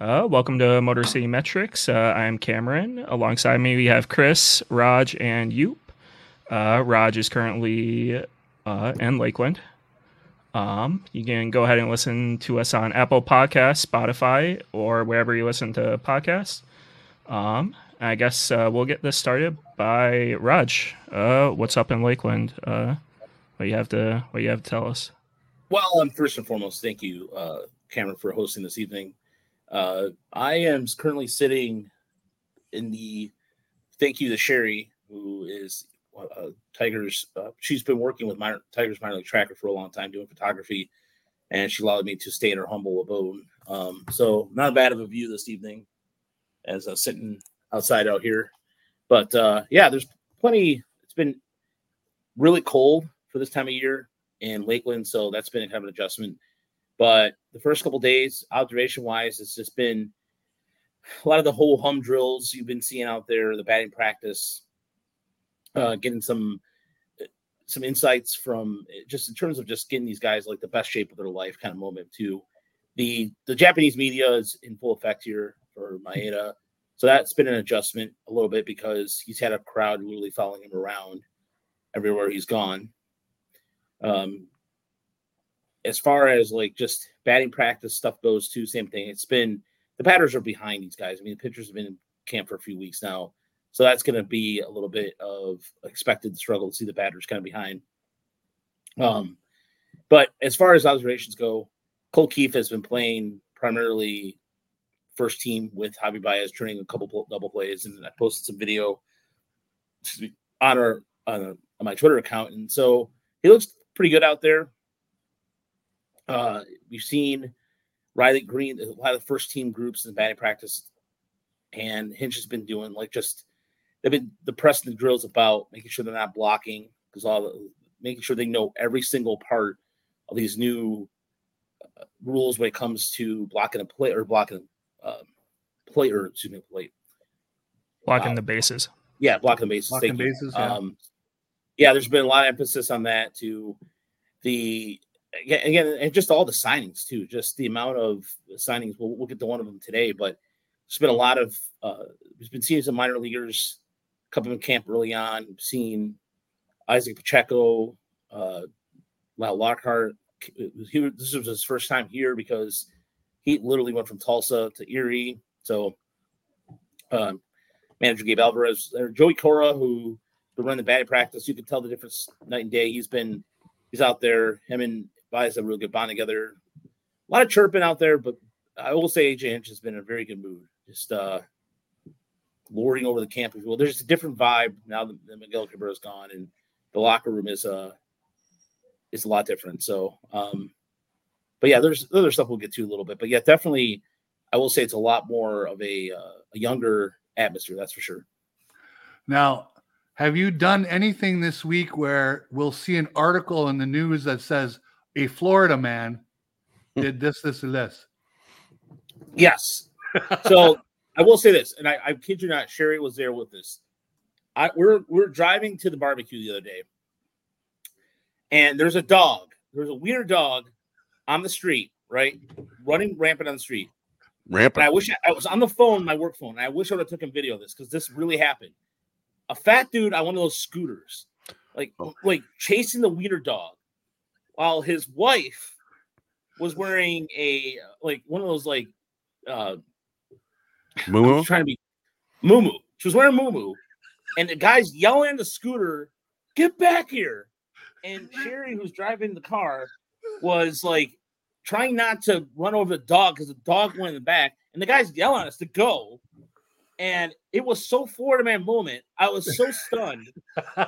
Uh, welcome to Motor City Metrics. Uh, I'm Cameron. Alongside me, we have Chris, Raj, and Yoop. Uh, Raj is currently uh, in Lakeland. Um, you can go ahead and listen to us on Apple Podcasts, Spotify, or wherever you listen to podcasts. Um, I guess uh, we'll get this started by Raj. Uh, what's up in Lakeland? What you have to what you have to tell us? Well, um, first and foremost, thank you, Cameron, for hosting this evening. Uh, I am currently sitting in the thank you to Sherry, who is uh, Tigers. Uh, she's been working with my Tigers minor league tracker for a long time doing photography, and she allowed me to stay in her humble abode. Um, so not bad of a view this evening as I'm sitting outside out here. But uh, yeah, there's plenty. It's been really cold for this time of year in Lakeland, so that's been kind of an adjustment. But the first couple days, observation wise, it's just been a lot of the whole hum drills you've been seeing out there, the batting practice, uh, getting some some insights from just in terms of just getting these guys like the best shape of their life kind of moment too. The the Japanese media is in full effect here for Maeda. So that's been an adjustment a little bit because he's had a crowd literally following him around everywhere he's gone. Um, as far as like just batting practice stuff goes, too, same thing. It's been the batters are behind these guys. I mean, the pitchers have been in camp for a few weeks now, so that's going to be a little bit of expected struggle to see the batters kind of behind. Um, but as far as observations go, Colt Keith has been playing primarily first team with Javi Baez turning a couple double plays, and I posted some video on our on, on my Twitter account, and so he looks pretty good out there. Uh, we've seen Riley Greene, a lot of the first team groups in batting practice, and Hinch has been doing like just they've been the press and the drills about making sure they're not blocking because all the, making sure they know every single part of these new uh, rules when it comes to blocking a play or blocking um, play or excuse me plate blocking uh, the bases. Yeah, blocking the bases. Blocking bases. Yeah. Um, yeah, there's been a lot of emphasis on that to the again and just all the signings too. Just the amount of signings. We'll, we'll get to one of them today, but there's been a lot of. Uh, we've been seeing some minor leaguers come in camp early on. Seeing Izaac Pacheco, uh, Lockhart. He, this was his first time here because he literally went from Tulsa to Erie. So, um, manager Gabe Alvarez or Joey Cora, who been running the batting practice. You can tell the difference night and day. He's been he's out there. Him and Have a real good bond together. A lot of chirping out there, but I will say AJ Hinch has been in a very good mood. Just uh lording over the camp, if you. There's a different vibe now that, that Miguel Cabrera's gone, and the locker room is uh is a lot different. So um but yeah, there's other stuff we'll get to a little bit. But yeah, definitely I will say it's a lot more of a uh, a younger atmosphere, that's for sure. Now, have you done anything this week where we'll see an article in the news that says a Florida man hmm. did this, this, and this? Yes. So I will say this, and I, I kid you not, Sherry was there with us. I we're we're driving to the barbecue the other day, and there's a dog. There's a weird dog on the street, right, running rampant on the street. Rampant. And I wish I, I was on the phone, my work phone. I wish I would have taken video of this because this really happened a fat dude on one of those scooters, like Oh. like chasing the wiener dog, while his wife was wearing a like one of those like uh Moo trying to be moo She was wearing moo and the guy's yelling at the scooter, "Get back here!" And Sherry, who's driving the car, was like trying not to run over the dog because the dog went in the back, and the guy's yelling at us to go. And it was so Florida man moment. I was so stunned.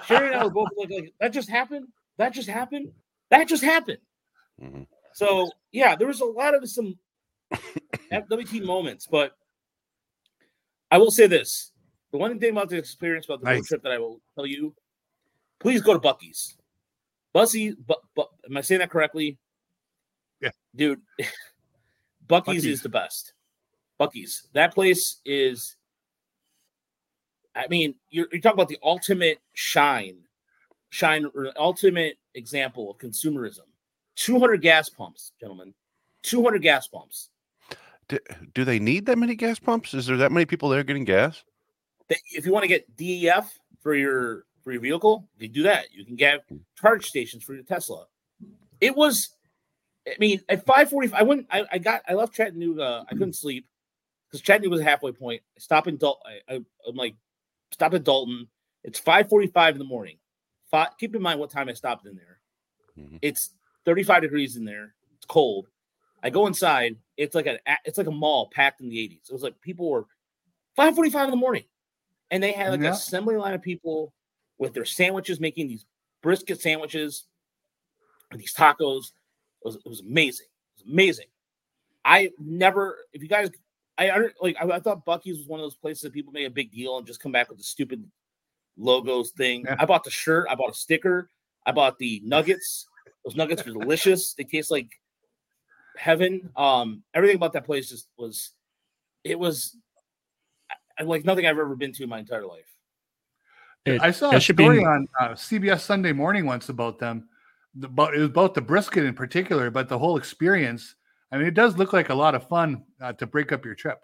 Sherry and I were both like, like, "That just happened. That just happened. That just happened." Mhm. So yeah, there was a lot of some FWT moments, but I will say this: the one thing about the experience about the road trip that I will tell you, please go to Buc-ee's. Bussy, but, but am I saying that correctly? Yeah. dude. Bucky's, Buc-ee's. is the best. Buc-ee's. That place is. I mean, you're, you're talking about the ultimate shine, shine, ultimate example of consumerism. 200 gas pumps, gentlemen. 200 gas pumps. Do, do they need that many gas pumps? Is there that many people there getting gas? If you want to get DEF for your for your vehicle, you do that. You can get charge stations for your Tesla. It was, I mean, at five forty five, I went, I, I got, I left Chattanooga. I couldn't sleep because Chattanooga was a halfway point. I stop in Dalton. I, I'm like, stop at Dalton. It's five forty five in the morning. Five, keep in mind what time I stopped in there. Mhm. It's thirty five degrees in there. It's cold. I go inside. It's like a, it's like a mall packed in the eighties. It was like people were five forty five in the morning, and they had like Yeah. an assembly line of people with their sandwiches, making these brisket sandwiches, and these tacos. It was, it was amazing. It was amazing. I never, if you guys, I like, I, I thought Buc-ee's was one of those places that people made a big deal and just come back with the stupid logos thing. Yeah. I bought the shirt. I bought a sticker. I bought the nuggets. Those nuggets were delicious. They taste like heaven. Um, everything about that place just was, it was like nothing I've ever been to in my entire life. It, I saw it a should be story on uh, CBS Sunday Morning once about them. The, about, it was about the brisket in particular, but the whole experience. I mean, it does look like a lot of fun uh, to break up your trip.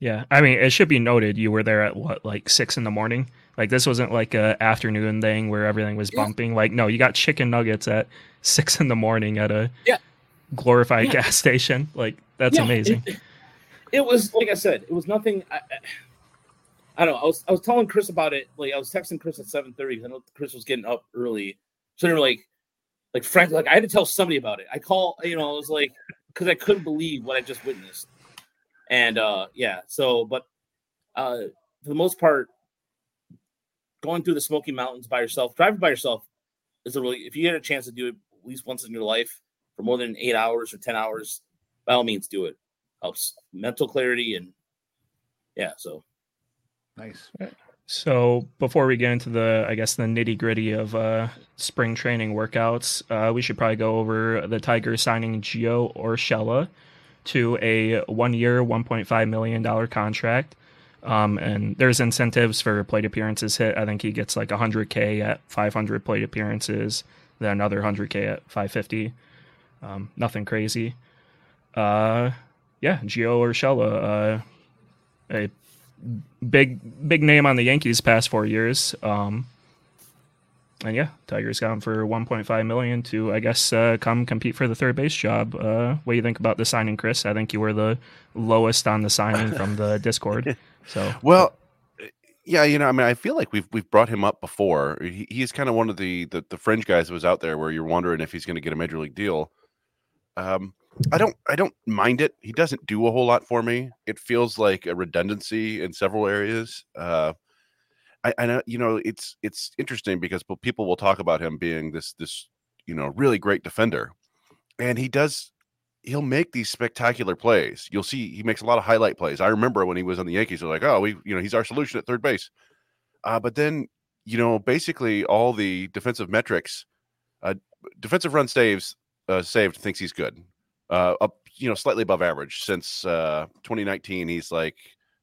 Yeah, I mean, it should be noted you were there at what, like six in the morning. Like this wasn't like a afternoon thing where everything was Yeah. bumping. Like no, you got chicken nuggets at six in the morning at a Yeah. glorified Yeah. gas station. Like that's amazing. It, it was like I said, it was nothing. I, I, don't know. I was I was telling Chris about it. Like I was texting Chris at seven thirty. because I know Chris was getting up early, so they were like, like Frank, like I had to tell somebody about it. I call, you know, I was like, because I couldn't believe what I just witnessed, and uh yeah. So, but uh for the most part, going through the Smoky Mountains by yourself, driving by yourself, is a really if you get a chance to do it at least once in your life for more than eight hours or ten hours, by all means do it helps mental clarity and yeah so Nice. So before we get into the, I guess the nitty gritty of uh, spring training workouts, uh, we should probably go over the Tigers signing Gio Urshela to a one point five million dollar contract. Um, and there's incentives for plate appearances hit. I think he gets like 100k at 500 plate appearances, then another 100k at 550. Um, nothing crazy. Uh, yeah, Gio Urshela, uh, a big big name on the Yankees past four years. Um, and yeah, Tigers got him for 1.5 million to I guess uh, come compete for the third base job. Uh, what do you think about the signing, Chris? I think you were the lowest on the signing from the Discord. So Well, yeah, you know, I mean, I feel like we've we've brought him up before. He, he's kind of one of the, the the fringe guys that was out there where you're wondering if he's going to get a major league deal. Um, I don't I don't mind it. He doesn't do a whole lot for me. It feels like a redundancy in several areas. Uh, I, I know you know it's it's interesting because people will talk about him being this this you know really great defender, and he does he'll make these spectacular plays. You'll see he makes a lot of highlight plays. I remember when he was on the Yankees, they're like, oh, we you know he's our solution at third base. Uh, but then you know basically all the defensive metrics, uh, defensive run saves uh, saved thinks he's good, uh, up you know slightly above average since uh, 2019. He's like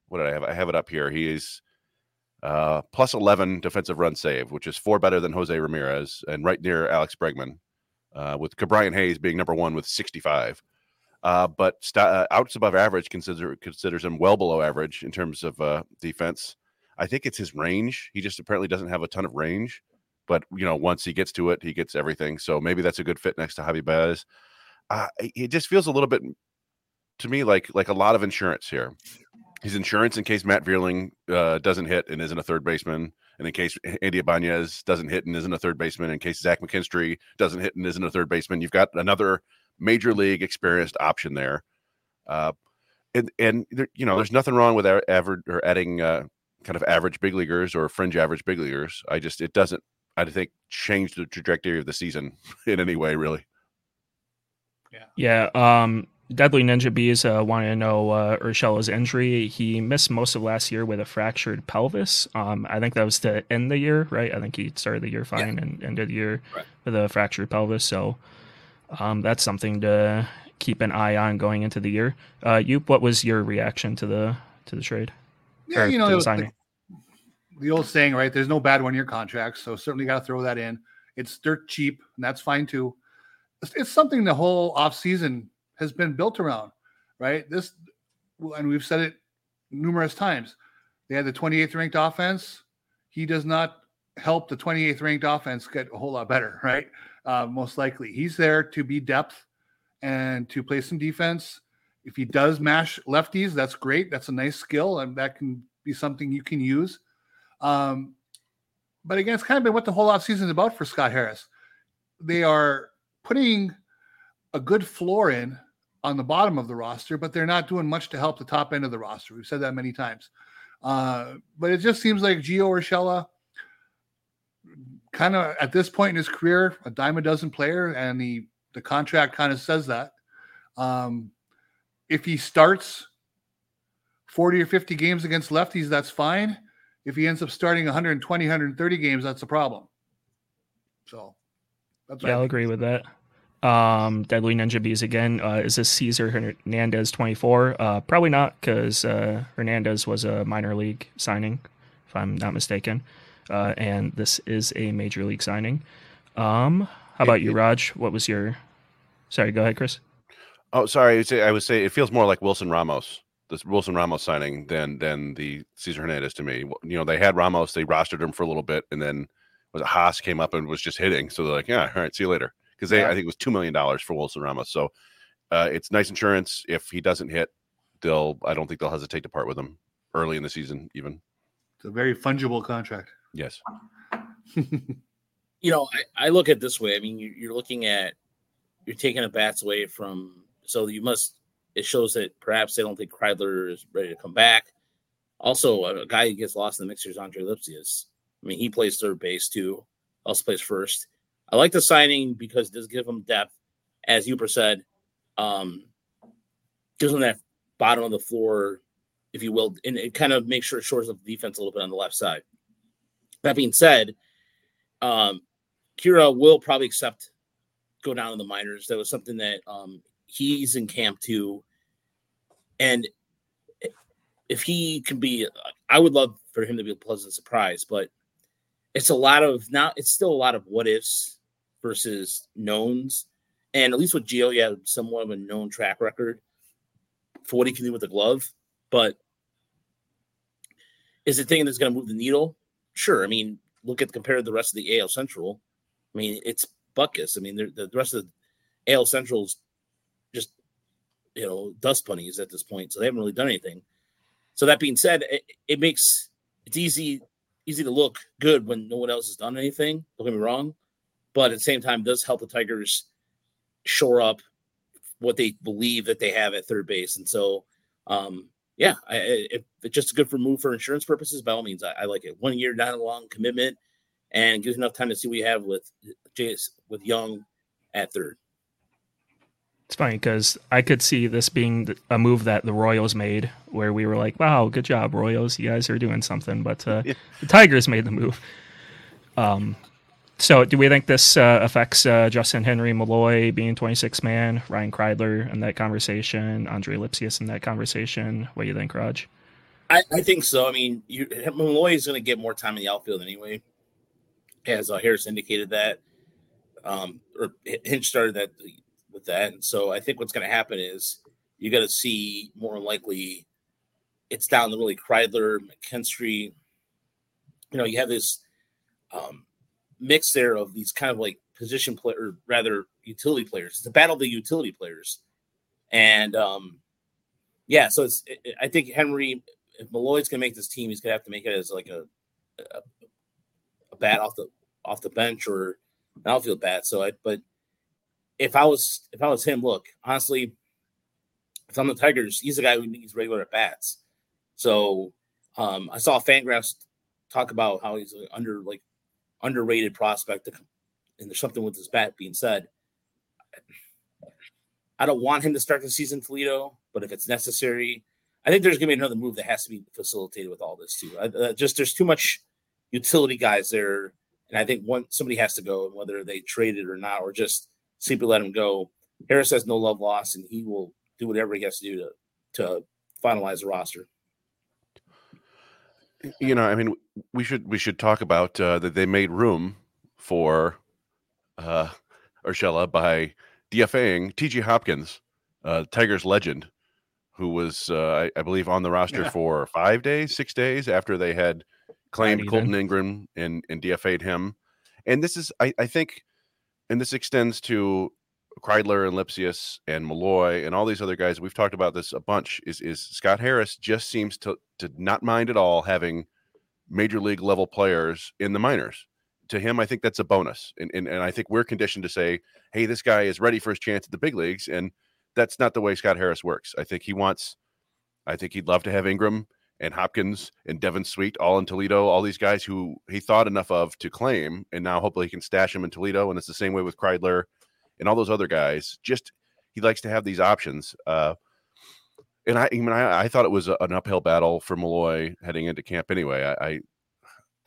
what did I have? I have it up here. He is uh, plus 11 defensive run save, which is four better than Jose Ramirez and right near Alex Bregman, uh, with Ke'Bryan Hayes being number one with 65. Uh, but st- uh, outs above average consider considers him well below average in terms of uh, defense. I think it's his range. He just apparently doesn't have a ton of range, but you know, once he gets to it, he gets everything. So maybe that's a good fit next to Javi Baez. It just feels a little bit to me like like a lot of insurance here. His insurance in case Matt Vierling uh, doesn't hit and isn't a third baseman, and in case Andy Ibanez doesn't hit and isn't a third baseman, in case Zach McKinstry doesn't hit and isn't a third baseman, you've got another major league experienced option there. Uh, and and there, you know, there's nothing wrong with average or adding uh, kind of average big leaguers or fringe average big leaguers. I just it doesn't I think change the trajectory of the season in any way really. Yeah. Yeah, um, Deadly Ninja Bees uh, wanted to know uh, Urshela's injury. He missed most of last year with a fractured pelvis. Um, I think that was to end the year, right? I think he started the year fine and ended the year Right. with a fractured pelvis. So um, that's something to keep an eye on going into the year. Uh, you, what was your reaction to the to the trade? Yeah, Or you know, the the, old saying, right? There's no bad one year contracts, so certainly got to throw that in. It's dirt cheap, and that's fine too. It's, it's something the whole off season has been built around, right? This, and we've said it numerous times. They had the 28th ranked offense. He does not help the 28th ranked offense get a whole lot better, right? Uh, most likely, he's there to be depth and to play some defense. If he does mash lefties, that's great. That's a nice skill, and that can be something you can use. Um, but again, it's kind of been what the whole offseason is about for Scott Harris. They are putting a good floor in on the bottom of the roster, but they're not doing much to help the top end of the roster. We've said that many times. Uh, but it just seems like Gio Urshela, kind of at this point in his career, a dime a dozen player, and the the contract kind of says that. Um, if he starts 40 or 50 games against lefties, that's fine. If he ends up starting 120, 130 games, that's a problem. So, that's yeah, I'll agree with that. Um, Deadly Ninja Bees again. Uh, is this Cesar Hernandez 24? Uh, probably not, because uh, Hernandez was a minor league signing, if I'm not mistaken. Uh, and this is a major league signing. Um, how about you, Raj? What was your? Sorry, go ahead, Chris. Oh, sorry. I would say it feels more like Wilson Ramos this Wilson Ramos signing than than the Cesar Hernandez to me. You know, they had Ramos, they rostered him for a little bit, and then was it Haas came up and was just hitting. So they're like, yeah, all right, see you later. Because they, yeah. I think it was two million dollars for Wilson Ramos. So uh, it's nice insurance. If he doesn't hit, they'll. I don't think they'll hesitate to part with him early in the season, even. It's a very fungible contract. Yes. you know, I, I, look at this way. I mean, you, you're looking at you're taking a bats away from. So you must it shows that perhaps they don't think Kreidler is ready to come back. Also, a guy who gets lost in the mixer is Andre Lipcius. I mean, he plays third base too. Also plays first. I like the signing because it does give him depth, as Huber said. Um, gives him that bottom of the floor, if you will, and it kind of makes sure it shores up the defense a little bit on the left side. That being said, um, Kira will probably accept go down in the minors. That was something that um, he's in camp too. And if he can be, I would love for him to be a pleasant surprise, but it's a lot of now, it's still a lot of what ifs versus knowns. And at least with Gio, you have somewhat of a known track record for what he can do with the glove. But is it thing that's going to move the needle? Sure. I mean, look at compared to the rest of the AL Central. I mean, it's Buckus. I mean, the, the rest of the AL Central's just you know dust bunnies at this point, so they haven't really done anything. So that being said, it, it makes it's easy easy to look good when no one else has done anything. Don't get me wrong, but at the same time, does help the Tigers shore up what they believe that they have at third base. And so, um, yeah, I, if it's just a good for move for insurance purposes, by all means, I, I like it. One year, not a long commitment, and gives enough time to see what you have with Jace with Jung at third. It's funny because I could see this being a move that the Royals made, where we were like, "Wow, good job, Royals! You guys are doing something." But uh, yeah. the Tigers made the move. Um, so, do we think this uh, affects uh, Justyn-Henry, Malloy being 26 man, Ryan Kreidler in that conversation, Andre Lipcius in that conversation? What do you think, Raj? I, I think so. I mean, you, Malloy is going to get more time in the outfield anyway, as uh, Harris indicated that, um, or Hinch started that with that. And so I think what's going to happen is you got to see more likely it's down to really Kreidler, McKinstry. You know, you have this um, mix there of these kind of like position player, or rather utility players. It's a battle of the utility players, and um, yeah. So it's it, I think Henry, if Malloy's gonna make this team, he's gonna have to make it as like a a, a bat off the off the bench or an outfield bat. So I, but if I was if I was him, look, honestly, if I'm the Tigers, he's the guy who needs regular at bats. So um, I saw Fangraphs talk about how he's under like underrated prospect, and there's something with his bat being said. I don't want him to start the season, Toledo, but if it's necessary, I think there's going to be another move that has to be facilitated with all this too. I, uh, just there's too much utility guys there, and I think one somebody has to go, and whether they trade it or not, or just simply let him go. Harris has no love lost, and he will do whatever he has to do to to finalize the roster. You know, I mean, we should we should talk about uh, that they made room for uh, Urshela by DFAing T.J. Hopkins uh, Tigers legend, who was, uh, I, I, believe, on the roster yeah. for five days, six days after they had claimed Kolton Ingram and, and DFA'd him. And this is, I, I think, and this extends to Kreidler and Lipcius and Malloy and all these other guys. We've talked about this a bunch. Is is Scott Harris just seems to to not mind at all having major league level players in the minors. To him, I think that's a bonus. And, and and I think we're conditioned to say, hey, this guy is ready for his chance at the big leagues. And that's not the way Scott Harris works. I think he wants I think he'd love to have Ingram and Hopkins and Devin Sweet all in Toledo, all these guys who he thought enough of to claim, and now hopefully he can stash them in Toledo. And it's the same way with Kreidler and all those other guys. Just he likes to have these options. Uh, and I, I mean, I, I thought it was an uphill battle for Malloy heading into camp anyway. I,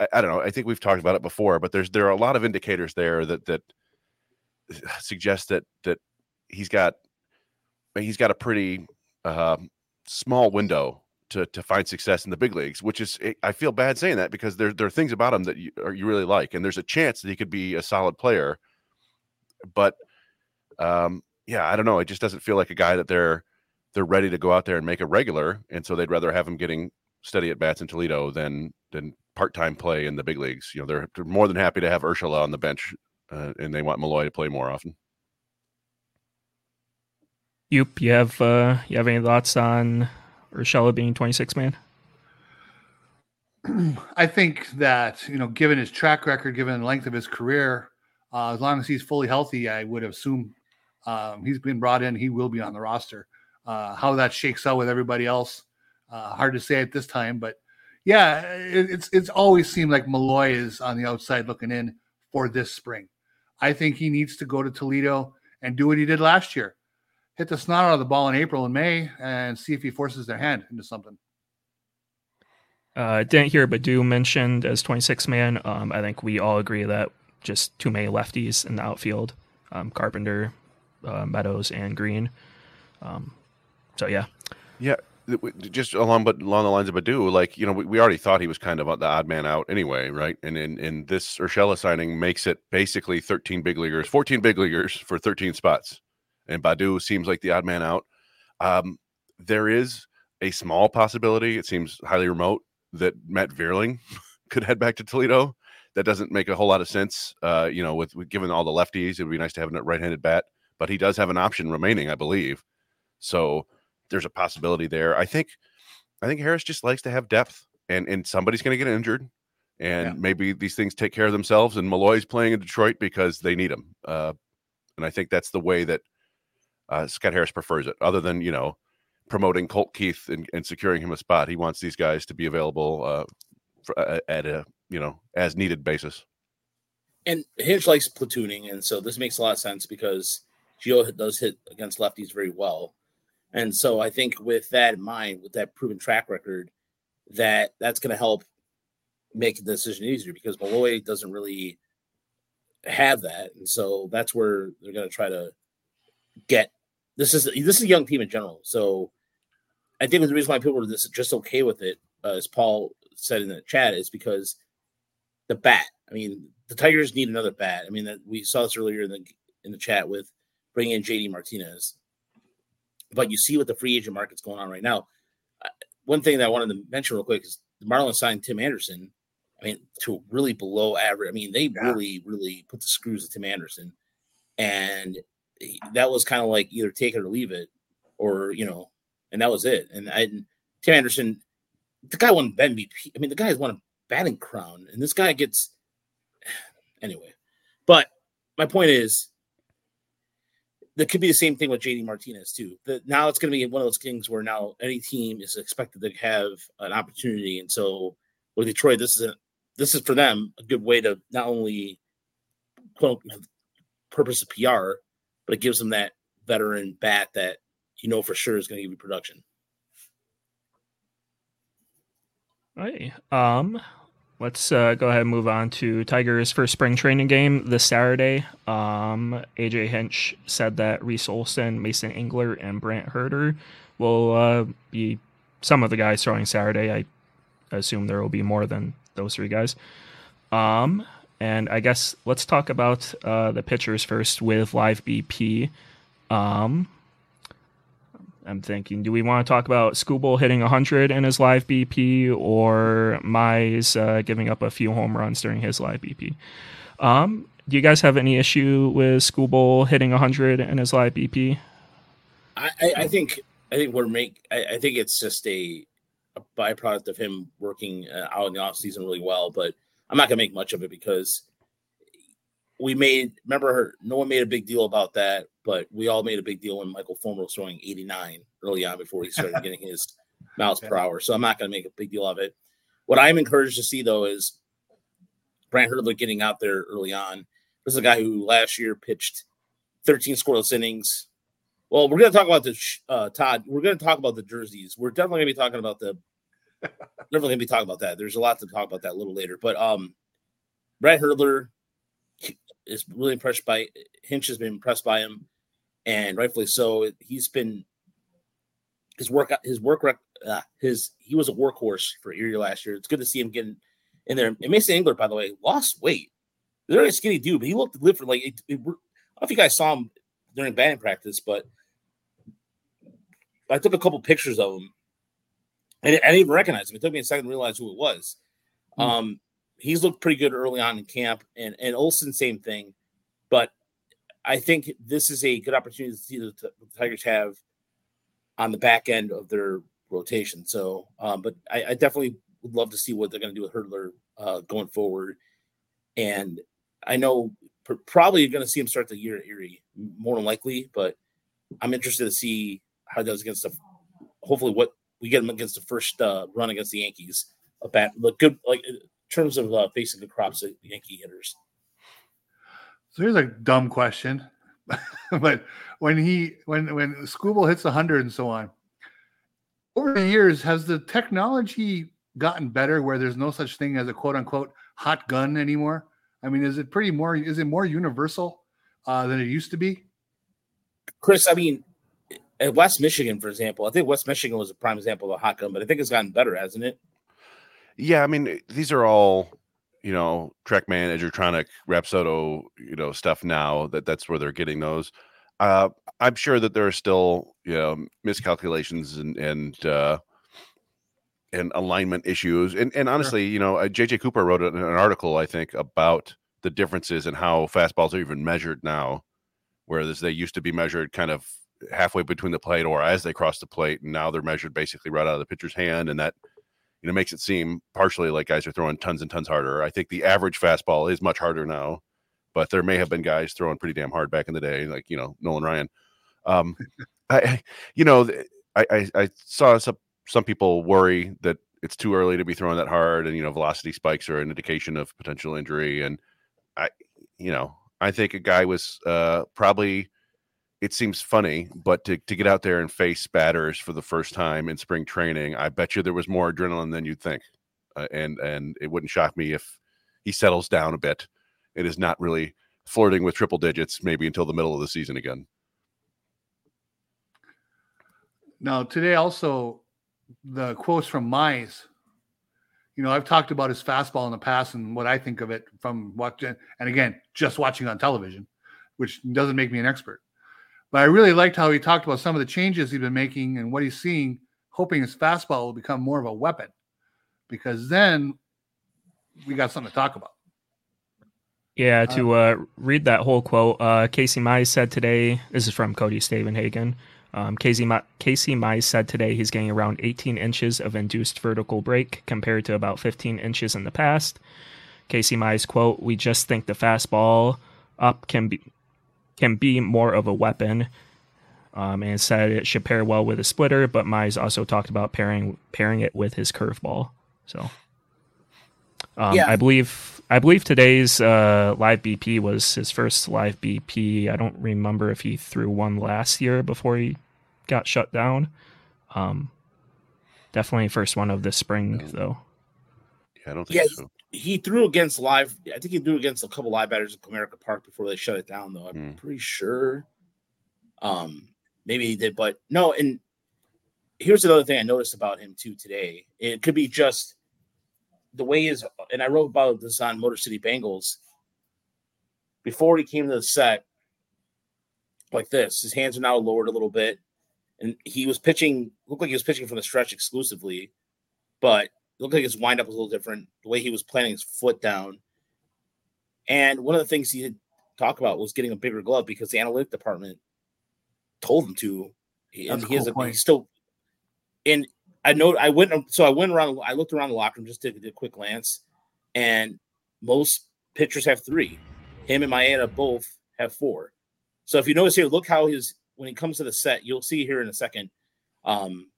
I, I, don't know. I think we've talked about it before, but there's there are a lot of indicators there that that suggest that that he's got he's got a pretty uh, small window to to find success in the big leagues, which is I feel bad saying that because there there are things about him that you, you really like, and there's a chance that he could be a solid player. But um, yeah, I don't know. It just doesn't feel like a guy that they're they're ready to go out there and make a regular, and so they'd rather have him getting steady at bats in Toledo than than part time play in the big leagues. You know, they're, they're more than happy to have Urshela on the bench, uh, and they want Malloy to play more often. Yoop, you have uh, you have any thoughts on Urshela being 26 man? I think that you know, given his track record, given the length of his career, uh, as long as he's fully healthy, I would assume um, he's been brought in. He will be on the roster. Uh, how that shakes out with everybody else, uh, hard to say at this time. But yeah, it, it's it's always seemed like Malloy is on the outside looking in for this spring. I think he needs to go to Toledo and do what he did last year hit the snot out of the ball in April and May and see if he forces their hand into something. Uh, didn't hear Baddoo mentioned as 26 man. Um, I think we all agree that just too many lefties in the outfield. Um, Carpenter, uh, Meadows, and Greene. Um, so yeah, yeah. Just along, but along the lines of Baddoo, like you know, we, we already thought he was kind of the odd man out anyway, right? And in, in this Urshela signing makes it basically 13 big leaguers, 14 big leaguers for 13 spots and Baddoo seems like the odd man out. Um, there is a small possibility, it seems highly remote, that Matt Vierling could head back to Toledo. That doesn't make a whole lot of sense. Uh, you know, with, with given all the lefties, it would be nice to have a right-handed bat, but he does have an option remaining, I believe. So there's a possibility there. I think, I think Harris just likes to have depth, and and somebody's going to get injured, and yeah. maybe these things take care of themselves. And Malloy's playing in Detroit because they need him, uh, and I think that's the way that uh, Scott Harris prefers it, other than you know promoting Colt Keith and, and securing him a spot. He wants these guys to be available uh, for, uh, at a you know as needed basis. And Hinch likes platooning, and so this makes a lot of sense because Gio does hit against lefties very well, and so I think with that in mind, with that proven track record, that that's going to help make the decision easier because Malloy doesn't really have that, and so that's where they're going to try to get this is this is a young team in general. So I think the reason why people are just okay with it, uh, as Paul said in the chat, is because the bat. I mean, the Tigers need another bat. I mean, that we saw this earlier in the in the chat with bringing in JD Martinez. But you see what the free agent market's going on right now. Uh, one thing that I wanted to mention real quick is the Marlins signed Tim Anderson. I mean, to really below average. I mean, they yeah. really, really put the screws to Tim Anderson, and that was kind of like either take it or leave it, or you know, and that was it. And I, Tim Anderson, the guy won MVP. I mean, the guy has won a batting crown, and this guy gets anyway. But my point is, that could be the same thing with JD Martinez too. That now it's going to be one of those things where now any team is expected to have an opportunity, and so with Detroit, this is a, this is for them a good way to not only quote purpose of PR, but it gives them that veteran bat that you know for sure is going to give you production. Hey, um, let's uh, go ahead and move on to Tigers' first spring training game this Saturday. Um, AJ Hinch said that Reese Olson, Mason Englert, and Brant Hurter will uh, be some of the guys throwing Saturday. I assume there will be more than those three guys. Um, and I guess let's talk about uh, the pitchers first with live BP. Um, I'm thinking, do we want to talk about Skubal hitting 100 in his live BP or Mize uh, giving up a few home runs during his live BP? Um, do you guys have any issue with Skubal hitting 100 in his live BP? I, I, think I think we're make I, I, think it's just a, a byproduct of him working uh, out in the off season really well, but I'm not gonna make much of it because we made remember her, no one made a big deal about that, but we all made a big deal when Michael Fulmer was throwing 89 early on before he started getting his miles per hour. So I'm not going to make a big deal of it. What I'm encouraged to see though is Brant Hurter getting out there early on. This is a guy who last year pitched 13 scoreless innings. Well, we're going to talk about the uh, Todd. We're going to talk about the jerseys. We're definitely going to be talking about the. definitely going to be talking about that. There's a lot to talk about that a little later. But um, Brad Hurter is really impressed by Hinch has been impressed by him, and rightfully so. He's been his work his work uh, his he was a workhorse for Erie last year. It's good to see him getting in there. And Mason Englert, by the way, lost weight. A skinny dude, but he looked different. Like it, it, I don't know if you guys saw him during batting practice, but I took a couple pictures of him, and I didn't even recognize him. It took me a second to realize who it was. Mm-hmm. Um, he's looked pretty good early on in camp, and and Olson same thing. But I think this is a good opportunity to see the, the Tigers have on the back end of their rotation. So, um, but I, I, definitely would love to see what they're going to do with Hurter uh, going forward. And I know pr- probably you're going to see him start the year at Erie more than likely, but I'm interested to see how he does against the. Hopefully, what we get him against the first uh, run against the Yankees. A bat, look good, like terms of uh, facing the crops of Yankee hitters? So here's a dumb question, but when he when when Skubal hits 100 and so on, over the years has the technology gotten better where there's no such thing as a quote unquote hot gun anymore? I mean, is it pretty more is it more universal uh, than it used to be? Chris, I mean, at West Michigan, for example, I think West Michigan was a prime example of a hot gun, but I think it's gotten better, hasn't it? Yeah, I mean, these are all you know TrackMan, Edgertronic, Rapsodo, you know stuff now. That that's where they're getting those. Uh, I'm sure that there are still you know miscalculations and and uh, and alignment issues. And and honestly, sure. you know, JJ uh, Cooper wrote an, an article I think about the differences in how fastballs are even measured now, whereas they used to be measured kind of halfway between the plate or as they cross the plate, and now they're measured basically right out of the pitcher's hand, and that you know makes it seem partially like guys are throwing tons and tons harder. I think the average fastball is much harder now, but there may have been guys throwing pretty damn hard back in the day, like you know Nolan Ryan. Um, I, you know, I, I, I saw some some people worry that it's too early to be throwing that hard, and you know velocity spikes are an indication of potential injury. And I, you know, I think a guy was uh, probably it seems funny, but to, to get out there and face batters for the first time in spring training, I bet you there was more adrenaline than you'd think. Uh, and and it wouldn't shock me if he settles down a bit. It is not really flirting with triple digits maybe until the middle of the season again. Now today also the quotes from Mize. You know, I've talked about his fastball in the past and what I think of it from watching and again, just watching on television, which doesn't make me an expert. But I really liked how he talked about some of the changes he's been making and what he's seeing, hoping his fastball will become more of a weapon. Because then we got something to talk about. Yeah, to uh, uh read that whole quote, uh, Casey Mize said today, this is from Cody Stavenhagen. Um, Casey, Ma- Casey Mize said today he's getting around 18 inches of induced vertical break compared to about 15 inches in the past. Casey Mize quote, We just think the fastball up can be can be more of a weapon. Um, and said it should pair well with a splitter, but Mize also talked about pairing pairing it with his curveball. So, um, yeah. I believe I believe today's uh, live BP was his first live BP. I don't remember if he threw one last year before he got shut down. Um, definitely first one of the spring though. Yeah, I don't think yeah, so he threw against live. I think he threw against a couple live batters at Comerica Park before they shut it down, though. I'm mm. pretty sure. Um, maybe he did, but no. And here's another thing I noticed about him too today. It could be just the way is, and I wrote about this on Motor City Bengals. Before he came to the set, like this, his hands are now lowered a little bit, and he was pitching. Looked like he was pitching from the stretch exclusively, but looked like his windup was a little different. The way he was planting his foot down, and one of the things he talked about was getting a bigger glove because the analytic department told him to. And he has a, he's still. And I know I went so I went around. I looked around the locker room just did, did a quick glance, and most pitchers have three. Him and Maeda both have four. So if you notice here, look how his when he comes to the set, you'll see here in a second. Um,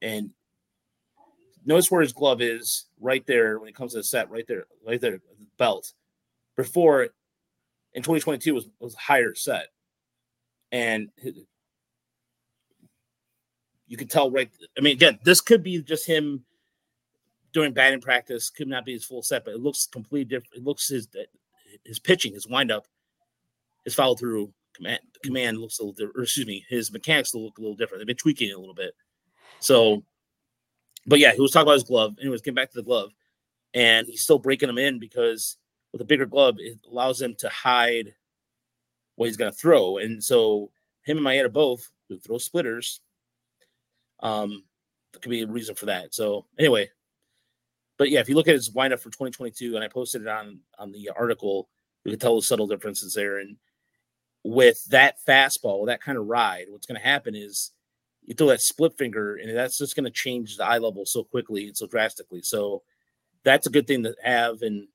and notice where his glove is right there when it comes to the set, right there, right there, the belt. Before in 2022 was was higher set, and you can tell right. I mean, again, this could be just him during batting practice. Could not be his full set, but it looks completely different. It looks his his pitching, his windup, his follow through command command looks a little different. Or excuse me, his mechanics look a little different. They've been tweaking it a little bit. So, but yeah, he was talking about his glove. Anyways, getting back to the glove, and he's still breaking them in because with a bigger glove, it allows him to hide what he's going to throw. And so, him and Maeda both who throw splitters. Um, could be a reason for that. So, anyway, but yeah, if you look at his windup for 2022, and I posted it on on the article, you can tell the subtle differences there. And with that fastball, that kind of ride, what's going to happen is you throw that split finger, and that's just going to change the eye level so quickly and so drastically. So that's a good thing to have. And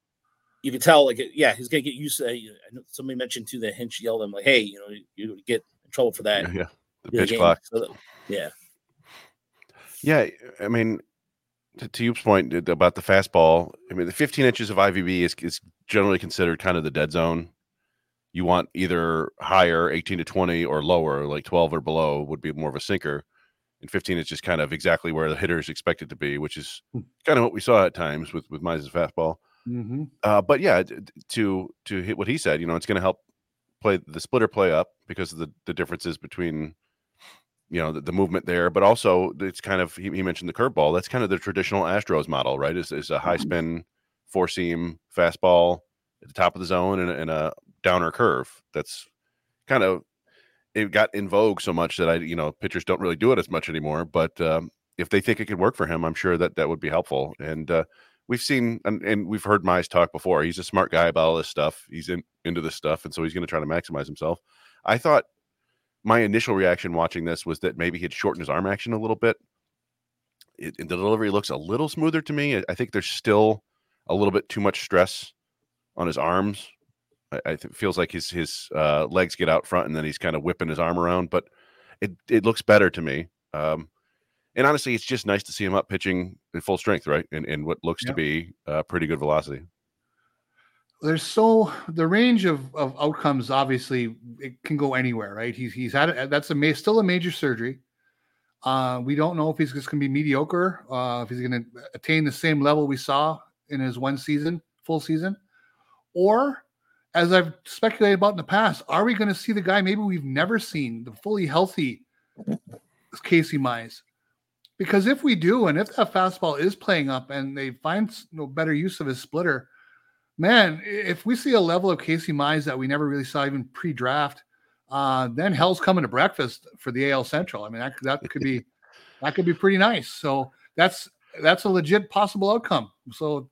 you can tell, like, yeah, he's going to get used to. I know somebody mentioned to the Hinch yelled at him, like, "Hey, you know, you get in trouble for that." Yeah, yeah. The in the pitch clock. So yeah, Yeah, I mean, to, to Yoop's point about the fastball, I mean, the 15 inches of IVB is, is generally considered kind of the dead zone. You want either higher, 18 to 20, or lower, like 12 or below, would be more of a sinker. And 15 is just kind of exactly where the hitter is expected to be, which is Hmm. kind of what we saw at times with with Mize's fastball. Mm-hmm. Uh, but yeah, to to hit what he said, you know, it's going to help play the splitter play up because of the the differences between you know the, the movement there, but also it's kind of he, he mentioned the curveball. That's kind of the traditional Astros model, right? Is is a high spin four seam fastball at the top of the zone and, and a downer curve. That's kind of it got in vogue so much that I you know pitchers don't really do it as much anymore. But um, if they think it could work for him, I'm sure that that would be helpful. And uh, we've seen and, and we've heard Mize talk before. He's a smart guy about all this stuff. He's in into this stuff, and so he's going to try to maximize himself. I thought my initial reaction watching this was that maybe he'd shorten his arm action a little bit. It, the delivery looks a little smoother to me. I, I think there's still a little bit too much stress on his arms. I, it feels like his his uh, legs get out front and then he's kind of whipping his arm around, but it it looks better to me. Um, and honestly, it's just nice to see him up pitching at full strength, right? And and what looks to be uh, pretty good velocity. there's so the range of, of outcomes obviously it can go anywhere right he's he's had a, that's a ma- still a major surgery uh we don't know if he's just going to be mediocre uh if he's going to attain the same level we saw in his one season full season or as i've speculated about in the past are we going to see the guy maybe we've never seen the fully healthy casey mize because if we do and if that fastball is playing up and they find no better use of his splitter man, if we see a level of Casey Mize that we never really saw even pre-draft, uh, then hell's coming to breakfast for the AL Central. I mean, that that could be that could be pretty nice. So that's that's a legit possible outcome. So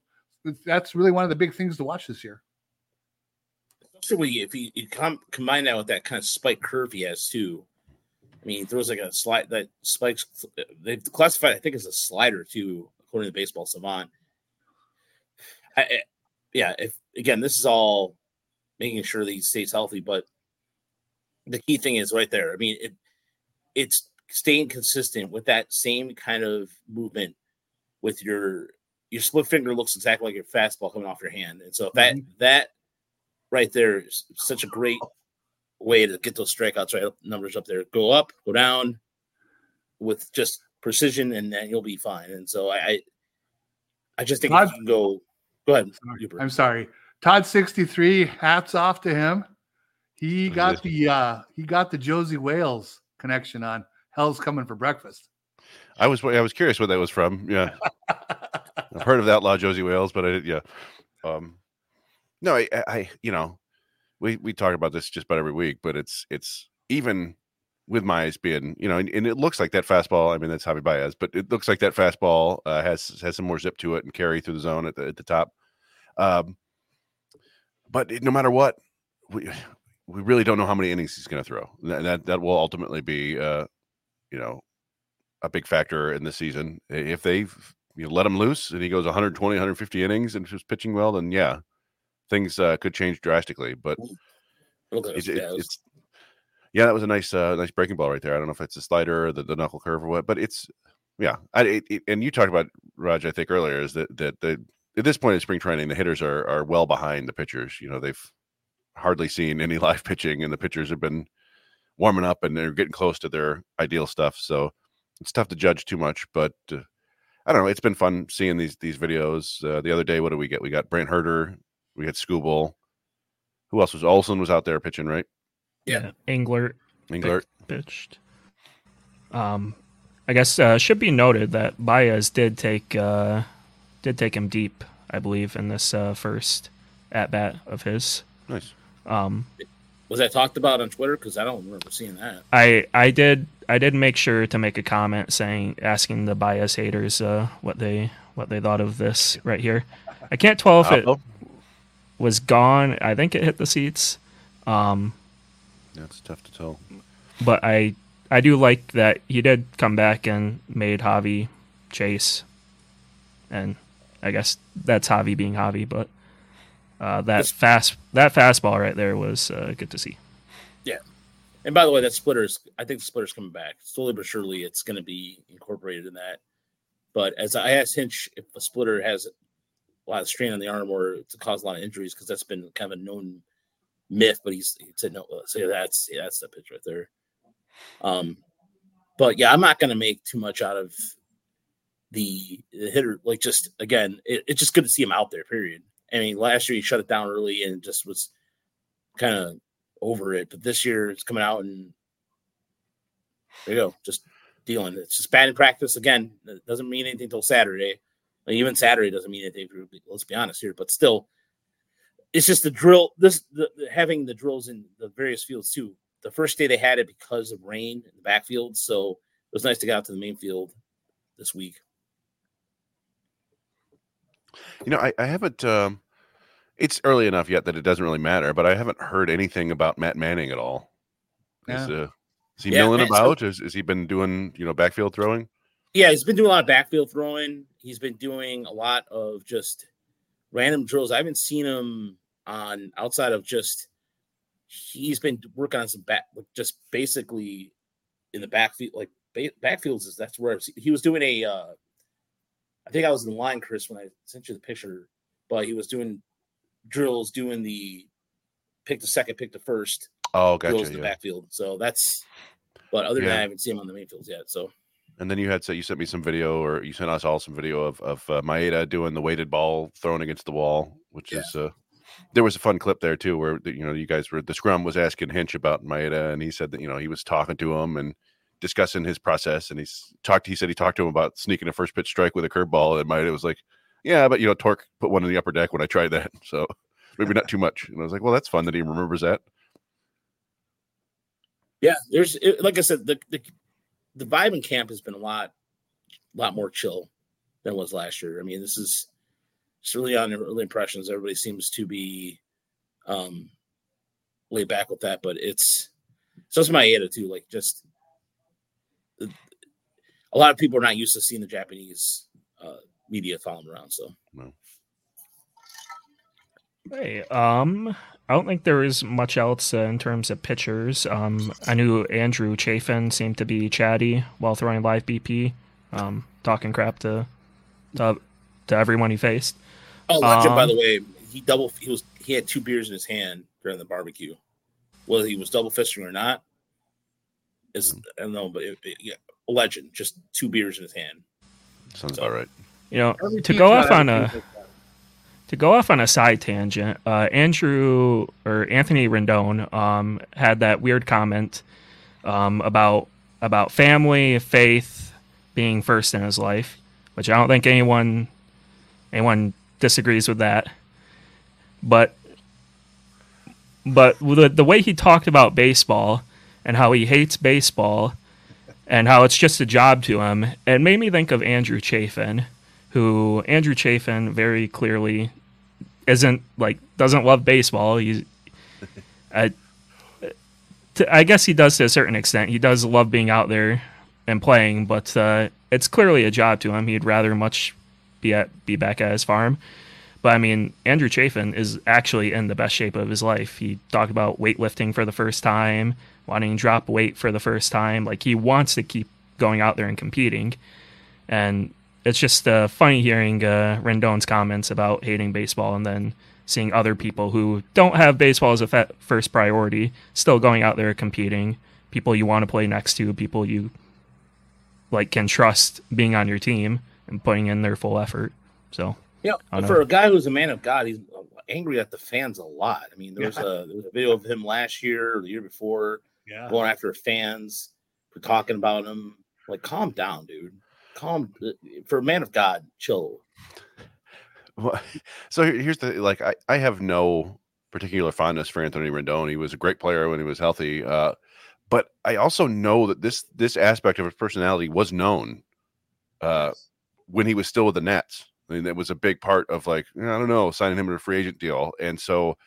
that's really one of the big things to watch this year. Especially if you, you com- combine that with that kind of spike curve he has too. I mean, he throws like a slide that spikes. They've classified, I think, as a slider too, according to Baseball Savant. I, I- yeah, if again, this is all making sure that he stays healthy, but the key thing is right there. I mean, it it's staying consistent with that same kind of movement with your your split finger looks exactly like your fastball coming off your hand, and so if that mm-hmm. that right there is such a great way to get those strikeouts right numbers up there. Go up, go down with just precision, and then you'll be fine. And so I, I, I just think if Todd- you can go. Go ahead. Sorry. I'm sorry. Todd 63, hats off to him. He got the uh he got the Josey Wales connection on Hell's coming for breakfast. I was I was curious what that was from. Yeah, I've heard of that law Josey Wales, but I yeah. Um, no, I, I you know, we we talk about this just about every week, but it's it's even with Mize being, you know, and, and, it looks like that fastball. I mean, that's Javi Baez, but it looks like that fastball uh, has has some more zip to it and carry through the zone at the at the top. Um, but no matter what, we we really don't know how many innings he's going to throw. That, that that will ultimately be, uh, you know, a big factor in the season. If they you know, let him loose and he goes 120, 150 innings and just pitching well, then yeah, things uh, could change drastically. But Okay. it's, yeah, it- was- it's yeah, that was a nice uh, nice breaking ball right there. I don't know if it's a slider or the, the knuckle curve or what, but it's yeah. I, it, it- and you talked about Raj, I think earlier, is that that the at this point in spring training, the hitters are are well behind the pitchers. You know, they've hardly seen any live pitching, and the pitchers have been warming up and they're getting close to their ideal stuff. So it's tough to judge too much, but. Uh, I don't know. It's been fun seeing these these videos. Uh, the other day, what did we get? We got Brant Hurter, we had Skubal. Who else was Olson was out there pitching, right? Yeah. Englert Englert. pitched. Um, I guess uh, should be noted that Baez did take uh, did take him deep, I believe, in this uh, first at bat of his. Nice. Um, was that talked about on Twitter? Because I don't remember seeing that. I I did I did make sure to make a comment saying asking the Baez haters uh, what they what they thought of this right here. I can't tell if it Oh, was gone. I think it hit the seats. Um, yeah, it's tough to tell. but I I do like that he did come back and made Javi chase, and I guess that's Javi being Javi. But uh, that Yes. fast that fastball right there was uh, good to see. Yeah, and by the way, that splitter's I think the splitter's coming back. Slowly but surely it's gonna be incorporated in that. But as I asked Hinch if a splitter has a lot of strain on the arm or to cause a lot of injuries, because that's been kind of a known myth, but he's he said no, so yeah, that's yeah, that's the pitch right there. Um but yeah, I'm not gonna make too much out of the, the hitter, like just again, it, it's just good to see him out there, period. I mean, last year he shut it down early and just was kind of over it. But this year it's coming out and there you go, just dealing. It's just bad in practice. Again, it doesn't mean anything till Saturday. Like, even Saturday doesn't mean anything. for- Let's be honest here, but still, it's just the drill. This the, the- having the drills in the various fields too. The first day they had it because of rain in the backfield, so it was nice to get out to the main field this week. You know, I, I haven't. Um, it's early enough yet that it doesn't really matter, but I haven't heard anything about Matt Manning at all. Is, Yeah. uh, is he Yeah, milling Matt- so- about? Is, has he been doing you know backfield throwing? Yeah, he's been doing a lot of backfield throwing. He's been doing a lot of just random drills. I haven't seen him on outside of just he's been working on some back like just basically in the backfield like backfields is that's where he was doing a uh I think I was in line Chris when I sent you the picture but he was doing drills doing the pick the second pick the first Oh, drills gotcha. in the Yeah. backfield so that's but other than Yeah. that I haven't seen him on the main fields yet so And then you had so you sent me some video, or you sent us all some video of of uh, Maeda doing the weighted ball thrown against the wall, which Yeah. is uh, there was a fun clip there too, where you know you guys were the scrum was asking Hinch about Maeda, and he said that you know he was talking to him and discussing his process, and he's talked. He said he talked to him about sneaking a first pitch strike with a curveball, and Maeda was like, "Yeah, but you know Tork put one in the upper deck when I tried that, so maybe not too much." And I was like, "Well, that's fun that he remembers that." Yeah, there's like I said, the, the the vibe in camp has been a lot, a lot more chill than it was last year. I mean, this is it's really on early impressions. Everybody seems to be um laid back with that, but it's so it's Maeda too. Like just a lot of people are not used to seeing the Japanese uh, media following around. So Hey, um, I don't think there was much else uh, in terms of pitchers. Um, I knew Andrew Chafin seemed to be chatty while throwing live BP, um, talking crap to to, to everyone he faced. Oh, Legend, by Um, the way, he double he was he had two beers in his hand during the barbecue. Whether he was double fisting or not is I don't know, but it, it- yeah, a legend, just two beers in his hand. Sounds So- about right. You know, to go off on a team's like that. To go off on a side tangent, uh, Andrew or Anthony Rendon um, had that weird comment um, about about family, faith being first in his life, which I don't think anyone anyone disagrees with that. But but the the way he talked about baseball and how he hates baseball and how it's just a job to him. It made me think of Andrew Chafin, who Andrew Chafin very clearly isn't like doesn't love baseball. He's I, I guess he does to a certain extent. He does love being out there and playing, but uh, it's clearly a job to him. He'd rather much be at be back at his farm. But I mean, Andrew Chafin is actually in the best shape of his life. He talked about weightlifting for the first time, wanting to drop weight for the first time. Like he wants to keep going out there and competing. And it's just uh, funny hearing uh, Rendon's comments about hating baseball and then seeing other people who don't have baseball as a first priority still going out there competing. People you want to play next to, people you like can trust being on your team and putting in their full effort. So yeah, for a guy who's a man of God, he's angry at the fans a lot. I mean, there was, yeah. a, there was a video of him last year or the year before yeah. going after fans for talking about him. Like, calm down, dude. Calm. For a man of God, chill. Well, so here's the like, I, I have no particular fondness for Anthony Rendon. He was a great player when he was healthy. Uh, but I also know that this this aspect of his personality was known uh, when he was still with the Nats. I mean, that was a big part of like I don't know signing him to a free agent deal, and so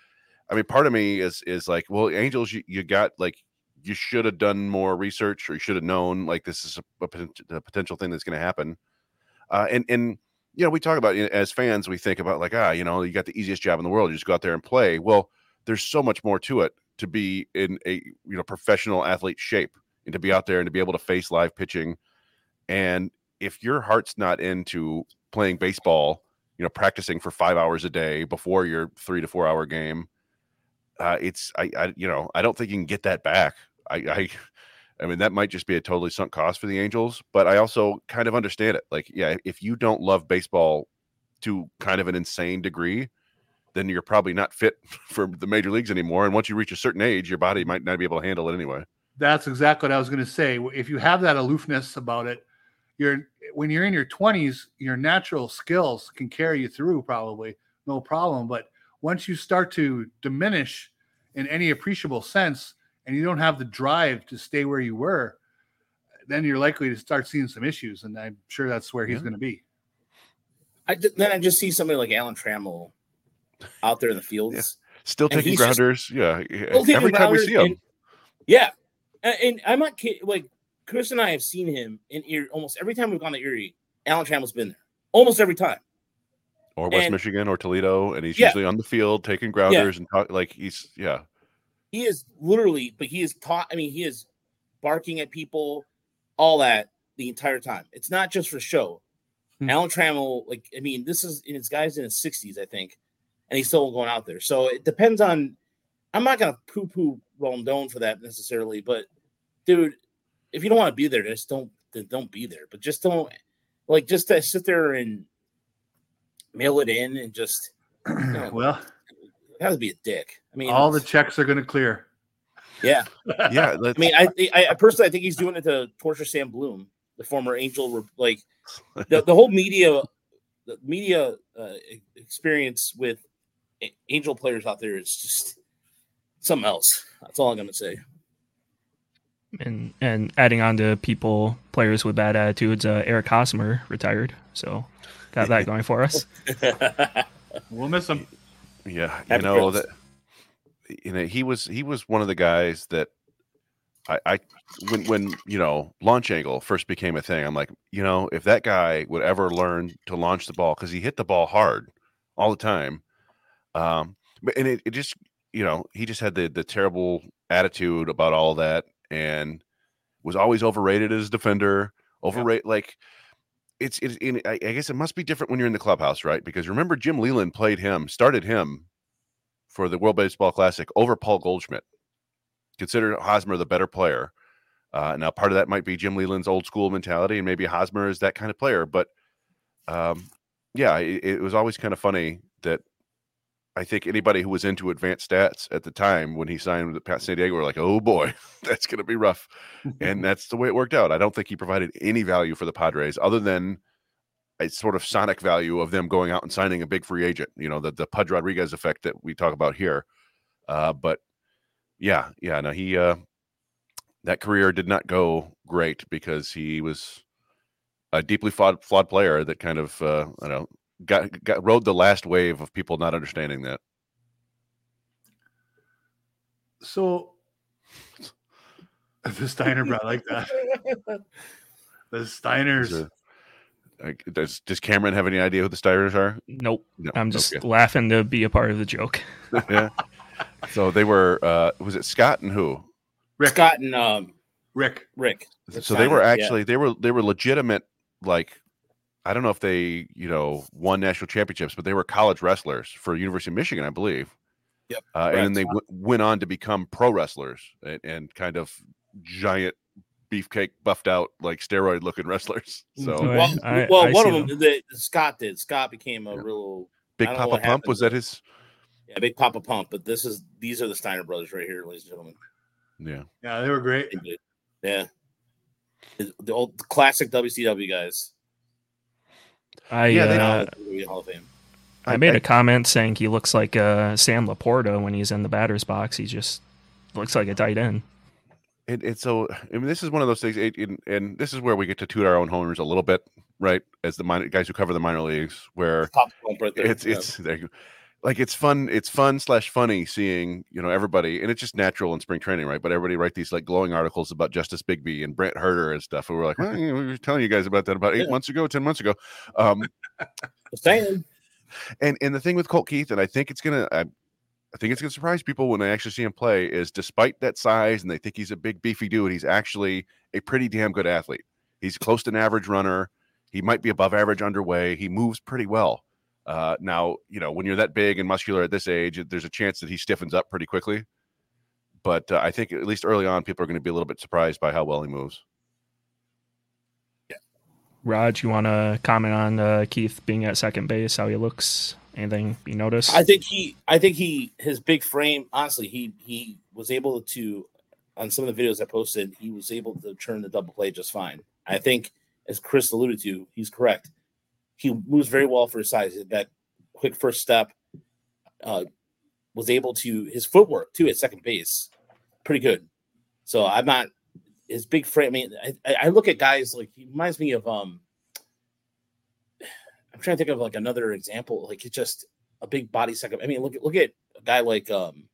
I mean, part of me is is like, well, Angels, you, you got like you should have done more research, or you should have known like this is a, a potential thing that's going to happen, uh, and and you know we talk about as fans we think about like ah you know you got the easiest job in the world, you just go out there and play. Well, there's so much more to it to be in a you know professional athlete shape and to be out there and to be able to face live pitching, and if your heart's not into playing baseball, you know, practicing for five hours a day before your three to four hour game, uh, it's I, I you know I don't think you can get that back. I, I I mean that might just be a totally sunk cost for the Angels, but I also kind of understand it. Like, yeah, if you don't love baseball to kind of an insane degree, then you're probably not fit for the major leagues anymore. And once you reach a certain age, your body might not be able to handle it anyway. That's exactly what I was going to say. If you have that aloofness about it, you're when you're in your 20s, your natural skills can carry you through probably no problem. But once you start to diminish in any appreciable sense and you don't have the drive to stay where you were, then you're likely to start seeing some issues. And I'm sure that's where he's yeah. going to be. I, then I just see somebody like Alan Trammell out there in the fields. Yeah. Still taking grounders. Just, yeah. Every time we see him. And, yeah. And, and I'm not kidding. Like, Chris and I have seen him in Erie almost every time we've gone to Erie. Alan Trammell's been there almost every time. Or West and, Michigan or Toledo, and he's yeah. usually on the field taking grounders yeah. and talk, like he's yeah. He is literally, but he is taught. I mean, he is barking at people, all that the entire time. It's not just for show. Hmm. Alan Trammell, like I mean, this is in his guys in his sixties, I think, and he's still going out there. So it depends on. I'm not gonna poo poo Rendon for that necessarily, but dude, if you don't want to be there, just don't don't be there. But just don't like just to sit there and mail it in and just you know, well that would be a dick. I mean, all the checks are going to clear. Yeah, yeah. I mean, I, I, I personally I think he's doing it to torture Sam Blum, the former Angel. Like the, the whole media, the media uh, experience with Angel players out there is just something else. That's all I'm going to say and and adding on to people players with bad attitudes, uh, Eric Hosmer retired, so got that going for us. we'll miss him. Yeah, you know that. You know he was he was one of the guys that I, I when when you know launch angle first became a thing. I'm like, you know, if that guy would ever learn to launch the ball because he hit the ball hard all the time, um, and it, it just you know he just had the the terrible attitude about all that and was always overrated as a defender. Overrated, yep. like it's it's. I guess it must be different when you're in the clubhouse, right? Because remember, Jim Leyland played him, started him for the World Baseball Classic over Paul Goldschmidt. Considered Hosmer the better player. Uh, now, part of that might be Jim Leyland's old school mentality, and maybe Hosmer is that kind of player. But um, yeah, it, it was always kind of funny that I think anybody who was into advanced stats at the time when he signed with Pat San Diego were like, "Oh boy, that's going to be rough," and that's the way it worked out. I don't think he provided any value for the Padres other than a sort of sonic value of them going out and signing a big free agent. You know, the the Pudge Rodriguez effect that we talk about here. Uh, but yeah, yeah, no, he uh, that career did not go great because he was a deeply flawed, flawed player that kind of uh, I don't know got got rode the last wave of people not understanding that. So the Steiner bro, I like that. The Steiners. Is, like, does does Cameron have any idea who the Steiners are? Nope. No. I'm just okay. laughing to be a part of the joke. yeah. So they were. uh Was it Scott and who? Rick. Scott and um, Rick. Rick. So they were Steiners, yeah. actually they were they were legitimate like I don't know if they you know won national championships, but they were college wrestlers for University of Michigan, I believe. Yep, Uh, and then they w- went on to become pro wrestlers and, and kind of giant beefcake buffed out like steroid looking wrestlers. So Oh, Well, I- well I one of them, the, Scott did. Scott became a Yeah. real Big I don't know Papa what Pump was that his? yeah, big Papa Pump. But this is these are the Steiner brothers right here, ladies and gentlemen. Yeah. Yeah, they were great. Yeah, the, the old classic WCW guys. I Yeah, they- uh, WWE Hall of Fame. I made a comment saying he looks like uh, Sam LaPorta when he's in the batter's box. He just looks like a tight end. And, and so, I mean, this is one of those things, it, and, and this is where we get to toot our own homers a little bit, right? As the minor, guys who cover the minor leagues, where Papa right there. it's Yeah. it's there you go. Like it's fun it's fun slash funny seeing you know everybody and it's just natural in spring training right? But everybody write these like glowing articles about Justice Bigbie and Brant Hurter and stuff and we're like well, you know, we were telling you guys about that about eight Yeah. months ago ten months ago. Um saying. and and the thing with colt keith and i think it's gonna I, I think it's gonna surprise people when they actually see him play is despite that size and they think he's a big beefy dude he's actually a pretty damn good athlete. He's close to an average runner. He might be above average underway. He moves pretty well uh, now, you know, when you're that big and muscular at this age, there's a chance that he stiffens up pretty quickly. But uh, I think at least early on, people are going to be a little bit surprised by how well he moves. Yeah. Raj, you want to comment on uh, Keith being at second base, how he looks? Anything you notice? I think he, I think he, his big frame. Honestly, he he was able to, on some of the videos I posted, he was able to turn the double play just fine. I think, as Chris alluded to, he's correct. He moves very well for his size. That quick first step, uh, was able to his footwork too at second base, pretty good. So I'm not his big frame. I mean, I, I- look at guys like he reminds me of um. I'm trying to think of like another example. Like it's just a big body second. I mean, look at look at a guy like um,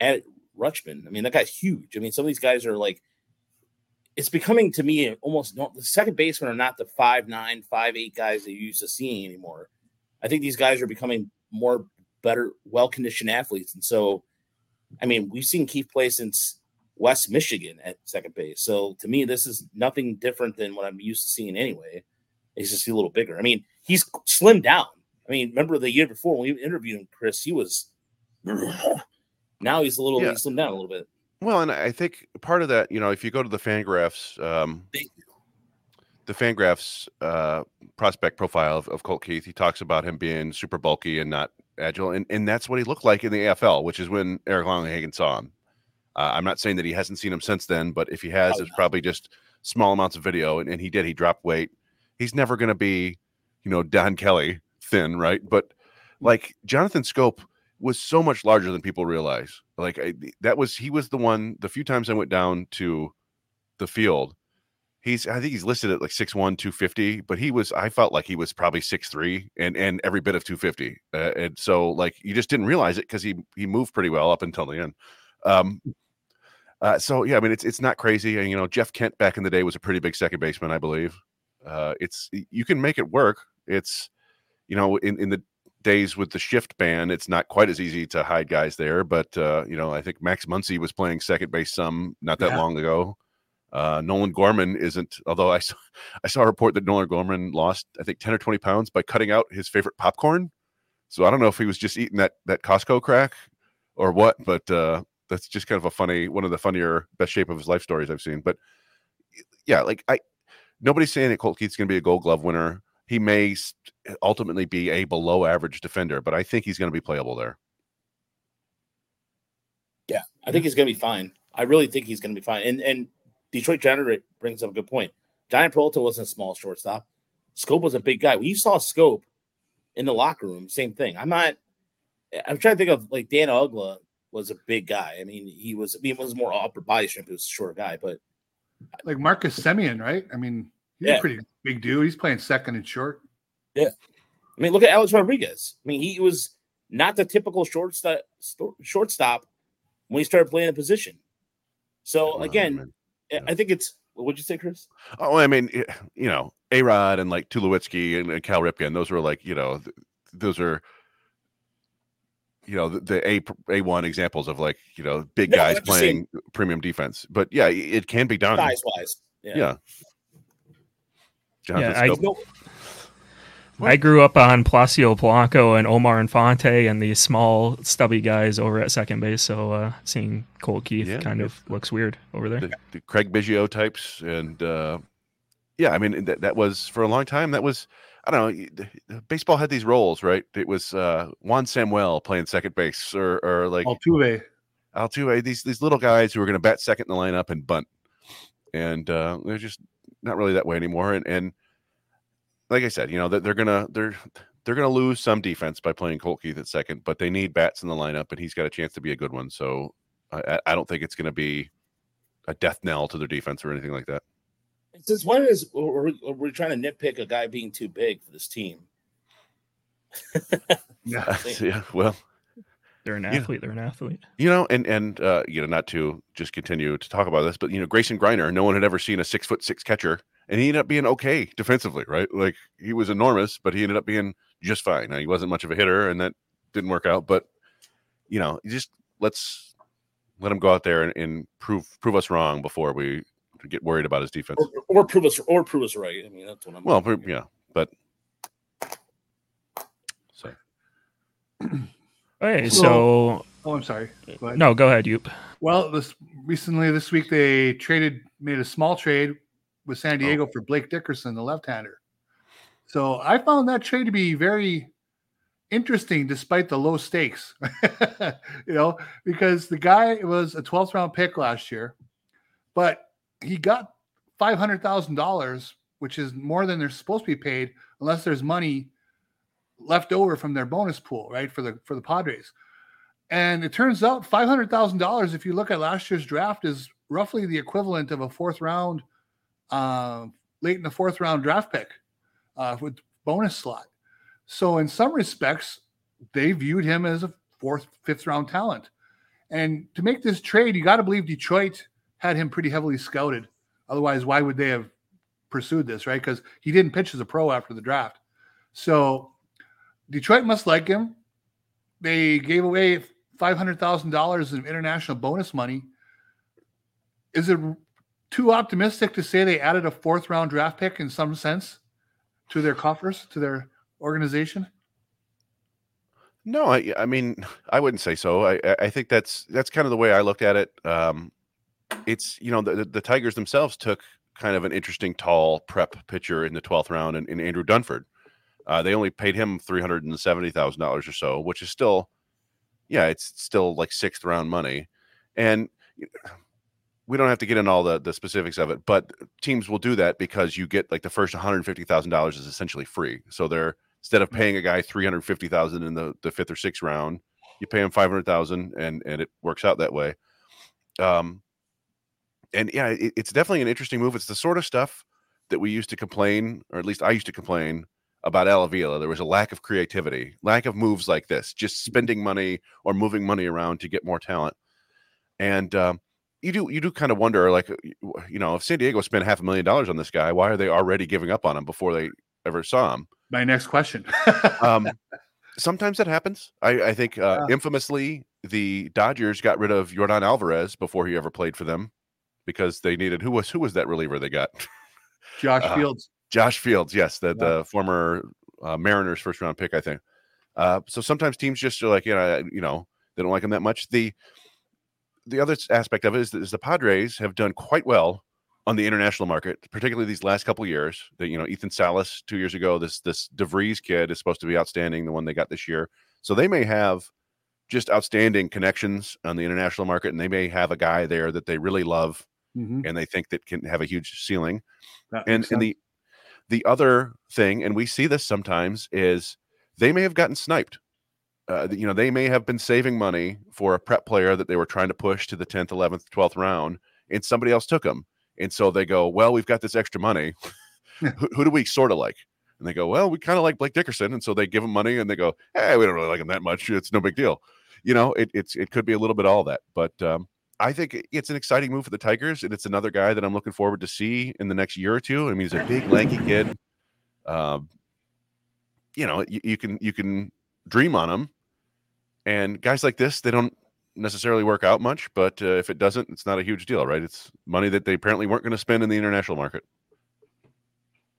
Adley Rutschman. I mean, that guy's huge. I mean, some of these guys are like. It's becoming to me almost no, the second basemen are not the five nine, five eight guys that you used to seeing anymore. I think these guys are becoming more better, well conditioned athletes, and so, I mean, we've seen Keith play since West Michigan at second base. So to me, this is nothing different than what I'm used to seeing anyway. He's just a little bigger. I mean, he's slimmed down. I mean, remember the year before when we interviewed him, Chris, he was now he's a little Yeah. he's slimmed down a little bit. Well, and I think part of that, you know, if you go to the Fangraphs, um, the Fangraphs uh, prospect profile of, of Colt Keith, he talks about him being super bulky and not agile, and, and that's what he looked like in the AFL, which is when Eric Longenhagen saw him. Uh, I'm not saying that he hasn't seen him since then, but if he has, Oh, it's no. probably just small amounts of video, and, and he did. He dropped weight. He's never going to be, you know, Don Kelly thin, right? But like Jonathan Schoop was so much larger than people realize. Like I, that was he was the one. The few times I went down to the field, he's I think he's listed at like 6'1", 250, but he was I felt like he was probably 6'3 and and every bit of 250. Uh, and so like you just didn't realize it because he he moved pretty well up until the end. Um uh, so yeah, I mean it's it's not crazy. And you know, Jeff Kent back in the day was a pretty big second baseman, I believe. Uh it's you can make it work. It's you know, in, in the days with the shift ban, it's not quite as easy to hide guys there. But uh, you know, I think Max Muncy was playing second base some not that Yeah. long ago. Uh, Nolan Gorman isn't, although I saw, I saw a report that Nolan Gorman lost, I think, 10 or 20 pounds by cutting out his favorite popcorn. So I don't know if he was just eating that that Costco crack or what, but uh, that's just kind of a funny, one of the funnier, best shape of his life stories I've seen. But yeah, like I, nobody's saying that Colt Keith's going to be a Gold Glove winner. He may ultimately be a below average defender, but I think he's going to be playable there. Yeah, I think he's going to be fine. I really think he's going to be fine. And and Detroit Generate brings up a good point. Jhonny Peralta wasn't a small shortstop. Schoop was a big guy. When you saw Schoop in the locker room, same thing. I'm not. I'm trying to think of like Dan Uggla. was a big guy. I mean, he was. I mean, it was more upper body strength. He was a short guy, but like Marcus Semien, right? I mean, he's Yeah. a pretty big dude. He's playing second and short. I mean, look at Alex Rodriguez. I mean, he was not the typical shortstop shortstop when he started playing the position. So again, man. I- I think it's. What'd you say, Chris? Oh, I mean, you know, A Rod and like Tulowitzki and, and Cal Ripken, those were like, you know, th- those are, you know, the, the A A one examples of like, you know, big No, guys I'm saying- playing premium defense. But yeah, it, it can be done. Size wise, yeah. Yeah. Jonathan Yeah, I- Schoop. No, I grew up on Placido Polanco and Omar Infante and these small, stubby guys over at second base. So uh, seeing Colt Keith Yeah, kind of looks weird over there. the, the Craig Biggio types, and uh, yeah, I mean that that was for a long time. That was I don't know. Baseball had these roles, right? It was uh, Juan Samuel playing second base, or or like Altuve. Altuve. These these little guys who were going to bat second in the lineup and bunt, and uh, they're just not really that way anymore. And and like I said, you know that they're gonna they're they're gonna lose some defense by playing Colt Keith at second, but they need bats in the lineup, and he's got a chance to be a good one. So I, I- I don't think it's going to be a death knell to their defense or anything like that. since when is we're, we're- we're trying to nitpick a guy being too big for this team? Yeah. yeah, well, They're an Yeah. athlete. They're an athlete. you know, and and uh, you know, not to just continue to talk about this, but you know, Grayson Greiner, no one had ever seen a six foot six catcher, and he ended up being okay defensively, right? Like he was enormous, but he ended up being just fine. Now, he wasn't much of a hitter, and that didn't work out. But you know, you just let's let him go out there and, and prove prove us wrong before we get worried about his defense. Or, or prove us or prove us right. I mean, that's what I'm. Well, pre- yeah, but so Okay, So- so Oh, I'm sorry. Go no, go ahead, Yoop. Well, this recently this week they traded made a small trade with San oh. Diego for Blake Dickerson, the left-hander. So I found that trade to be very interesting despite the low stakes. you know, because the guy was a 12th round pick last year, but he got $500,000, which is more than they're supposed to be paid unless there's money left over from their bonus pool, right? For the for the Padres. And it turns out five hundred thousand dollars, if you look at last year's draft, is roughly the equivalent of a fourth round, uh, late in the fourth round draft pick uh, with bonus slot. So in some respects, they viewed him as a fourth, fifth round talent. And to make this trade, you got to believe Detroit had him pretty heavily scouted. Otherwise, why would they have pursued this, right? Because he didn't pitch as a pro after the draft. So Detroit must like him. They gave away five hundred thousand dollars of international bonus money. Is it too optimistic to say they added a fourth round draft pick in some sense to their coffers, to their organization? No, I I mean I wouldn't say so. I I- think that's that's kind of the way I look at it. Um, it's you know the, the Tigers themselves took kind of an interesting tall prep pitcher in the twelfth round in, in Andrew Dunford. Uh, they only paid him three hundred and seventy thousand dollars or so, which is still, yeah, it's still like sixth round money, and we don't have to get in all the the specifics of it, but teams will do that because you get like the first one hundred fifty thousand dollars is essentially free. So they're instead of paying a guy 350,000 in the, the fifth or sixth round, you pay him 500,000 and, and it works out that way. Um, and yeah, it, it's definitely an interesting move. It's the sort of stuff that we used to complain, or at least I used to complain about Al Avila. There was a lack of creativity, lack of moves like this, just spending money or moving money around to get more talent. And, um, you do you do kind of wonder like you know if San Diego spent half a million dollars on this guy why are they already giving up on him before they ever saw him My next question. um, sometimes that happens. I, I think uh, Yeah. infamously the Dodgers got rid of Yordan Alvarez before he ever played for them because they needed who was who was that reliever they got? Josh uh, Fields. Josh Fields, yes, the Yeah. the former uh, Mariners first round pick, I think. Uh, so sometimes teams just are like, you know, you know, they don't like him that much. The the other aspect of it is, that is the Padres have done quite well on the international market, particularly these last couple of years. That you know, Ethan Salas two years ago, this this DeVries kid is supposed to be outstanding, the one they got this year. So they may have just outstanding connections on the international market, and they may have a guy there that they really love Mhm. and they think that can have a huge ceiling That and and the the other thing and we see this sometimes is they may have gotten sniped uh, you know, they may have been saving money for a prep player that they were trying to push to the 10th, 11th, 12th round, and somebody else took him. And so they go, well, we've got this extra money. who, who do we sort of like? And they go, well, we kind of like Blake Dickerson. And so they give him money and they go, hey, we don't really like him that much. It's no big deal. You know, it, it's it could be a little bit all that. But um, I think it's an exciting move for the Tigers. And it's another guy that I'm looking forward to see in the next year or two. I mean, he's a big, lanky kid. Um, you know, you, you can you can dream on him. And guys like this, they don't necessarily work out much, but uh, if it doesn't, it's not a huge deal, right? It's money that they apparently weren't going to spend in the international market.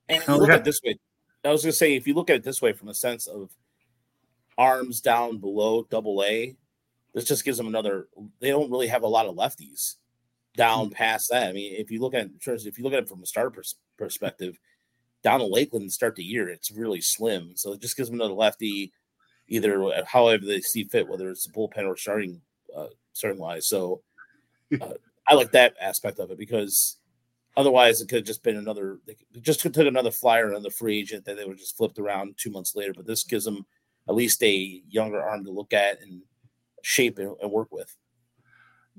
And if you look at it this way, I was going to say, if you look at it this way from a sense of arms down below double A, this just gives them another. They don't really have a lot of lefties down past that. I mean, if you look at in if you look at it from a starter pers- perspective, down to Lakeland and start the year, it's really slim. So it just gives them another lefty, either however they see fit, whether it's the bullpen or starting uh, starting wise. So uh, I like that aspect of it because otherwise it could have just been another. They just took another flyer on the free agent that they would just flipped around two months later. But this gives them at least a younger arm to look at and shape and, and work with.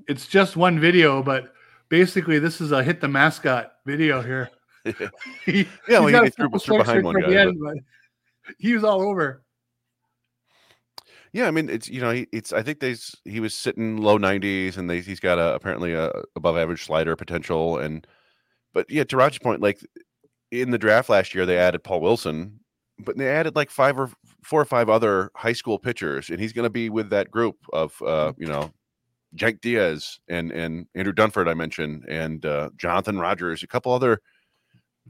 It's just one video, but basically this is a hit the mascot video here. he, yeah, well, he threw, threw behind one guy. End, but... but he was all over. Yeah, I mean, it's you know, it's I think they he was sitting low 90s, and they he's got a apparently a above average slider potential, and but yeah, to Roger's point, like in the draft last year, they added Paul Wilson, but they added like five or four or five other high school pitchers, and he's going to be with that group of uh, you know Jake Diaz and and Andrew Dunford I mentioned, and uh, Jonathan Rogers, a couple other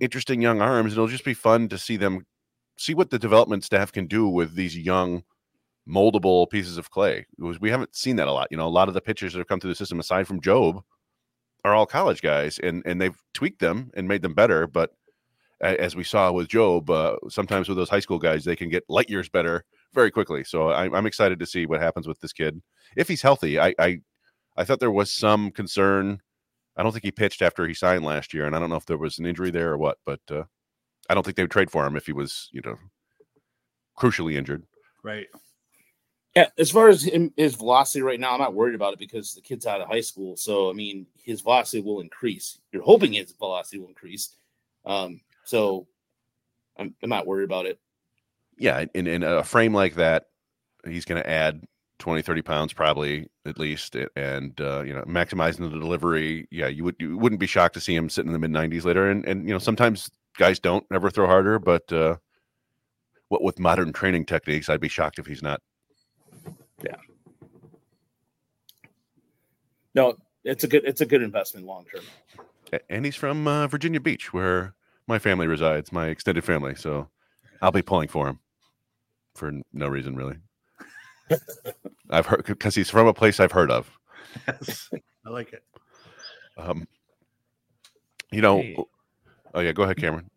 interesting young arms. and It'll just be fun to see them see what the development staff can do with these young moldable pieces of clay. we haven't seen that a lot. You know, a lot of the pitchers that have come through the system, aside from Jobe, are all college guys, and and they've tweaked them and made them better. But as we saw with Jobe, uh, sometimes with those high school guys, they can get light years better very quickly. So I, I'm excited to see what happens with this kid if he's healthy. I, I I thought there was some concern. I don't think he pitched after he signed last year, and I don't know if there was an injury there or what. But uh, I don't think they would trade for him if he was, you know, crucially injured. Right. Yeah, as far as him, his velocity right now, I'm not worried about it because the kid's out of high school. So I mean, his velocity will increase. You're hoping his velocity will increase. Um, so I'm, I'm not worried about it. Yeah, in, in a frame like that, he's going to add 20, 30 pounds probably at least, and uh, you know, maximizing the delivery. Yeah, you would you wouldn't be shocked to see him sitting in the mid 90s later. And and you know, sometimes guys don't ever throw harder, but uh, what with modern training techniques, I'd be shocked if he's not yeah. No, it's a good it's a good investment long term. And he's from uh, Virginia Beach, where my family resides, my extended family. So I'll be pulling for him for no reason, really. I've heard because he's from a place I've heard of. Yes, I like it. Um, you know, hey. oh yeah, go ahead, Cameron.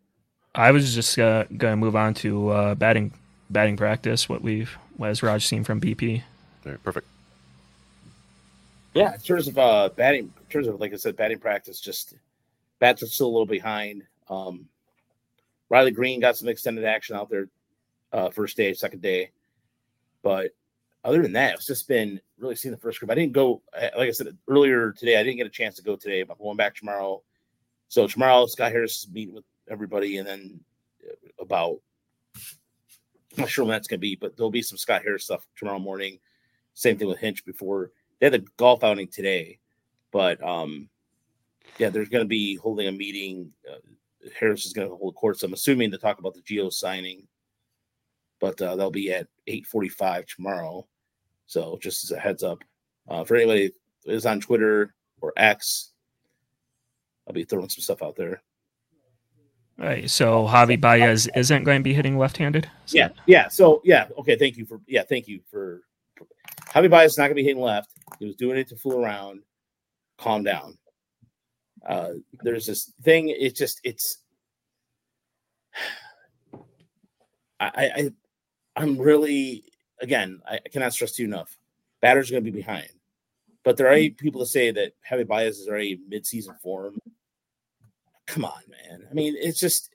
I was just uh, going to move on to uh, batting batting practice. What we've, what has Raj seen from BP? All right, perfect. Yeah, in terms of uh, batting, in terms of like I said, batting practice, just bats are still a little behind. Um, Riley Greene got some extended action out there, uh, first day, second day, but other than that, it's just been really seeing the first group. I didn't go, like I said earlier today, I didn't get a chance to go today. I'm going back tomorrow. So tomorrow, Scott Harris is meeting with everybody, and then about I'm not sure when that's going to be, but there'll be some Scott Harris stuff tomorrow morning. Same thing with Hinch before they had the golf outing today, but um, yeah, there's going to be holding a meeting. Uh, Harris is going to hold court. So I'm assuming to talk about the Gio signing, but uh, they'll be at 8:45 tomorrow. So just as a heads up, uh, for anybody that is on Twitter or X, I'll be throwing some stuff out there. All right. So Javi Baez isn't going to be hitting left-handed. Yeah. Yeah. So yeah. Okay. Thank you for yeah. Thank you for Javi Baez is not going to be hitting left. He was doing it to fool around. Calm down. Uh, there's this thing. It's just it's. I I I'm really again. I cannot stress to you enough. Batters are going to be behind, but there are people that say that Javi Baez is already mid-season form. Come on, man. I mean, it's just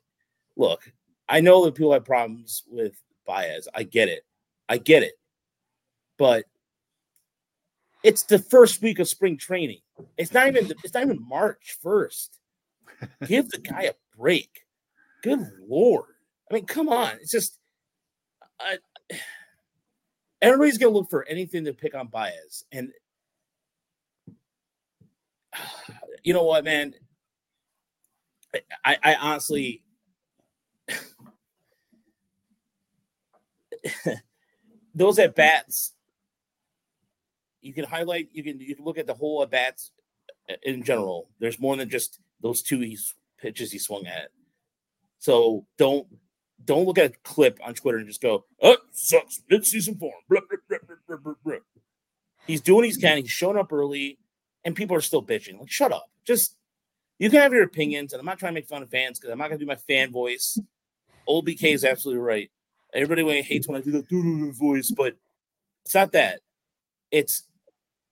look. I know that people have problems with Baez. I get it. I get it. but it's the first week of spring training. It's not even it's not even March first. Give the guy a break. Good lord! I mean, come on. It's just I, everybody's gonna look for anything to pick on Baez, and you know what, man? I, I honestly those at bats you can highlight you can you can look at the whole at bats uh, in general. There's more than just those two he, pitches he swung at. So don't don't look at a clip on twitter and just go oh sucks mid-season form blah, blah, blah, he's doing he's can. He's showing up early and people are still bitching. Like shut up. Just you can have your opinions and i'm not trying to make fun of fans because i'm not going to do my fan voice old bk is mm-hmm. absolutely right Everybody hates when I do the doo voice, but it's not that. It's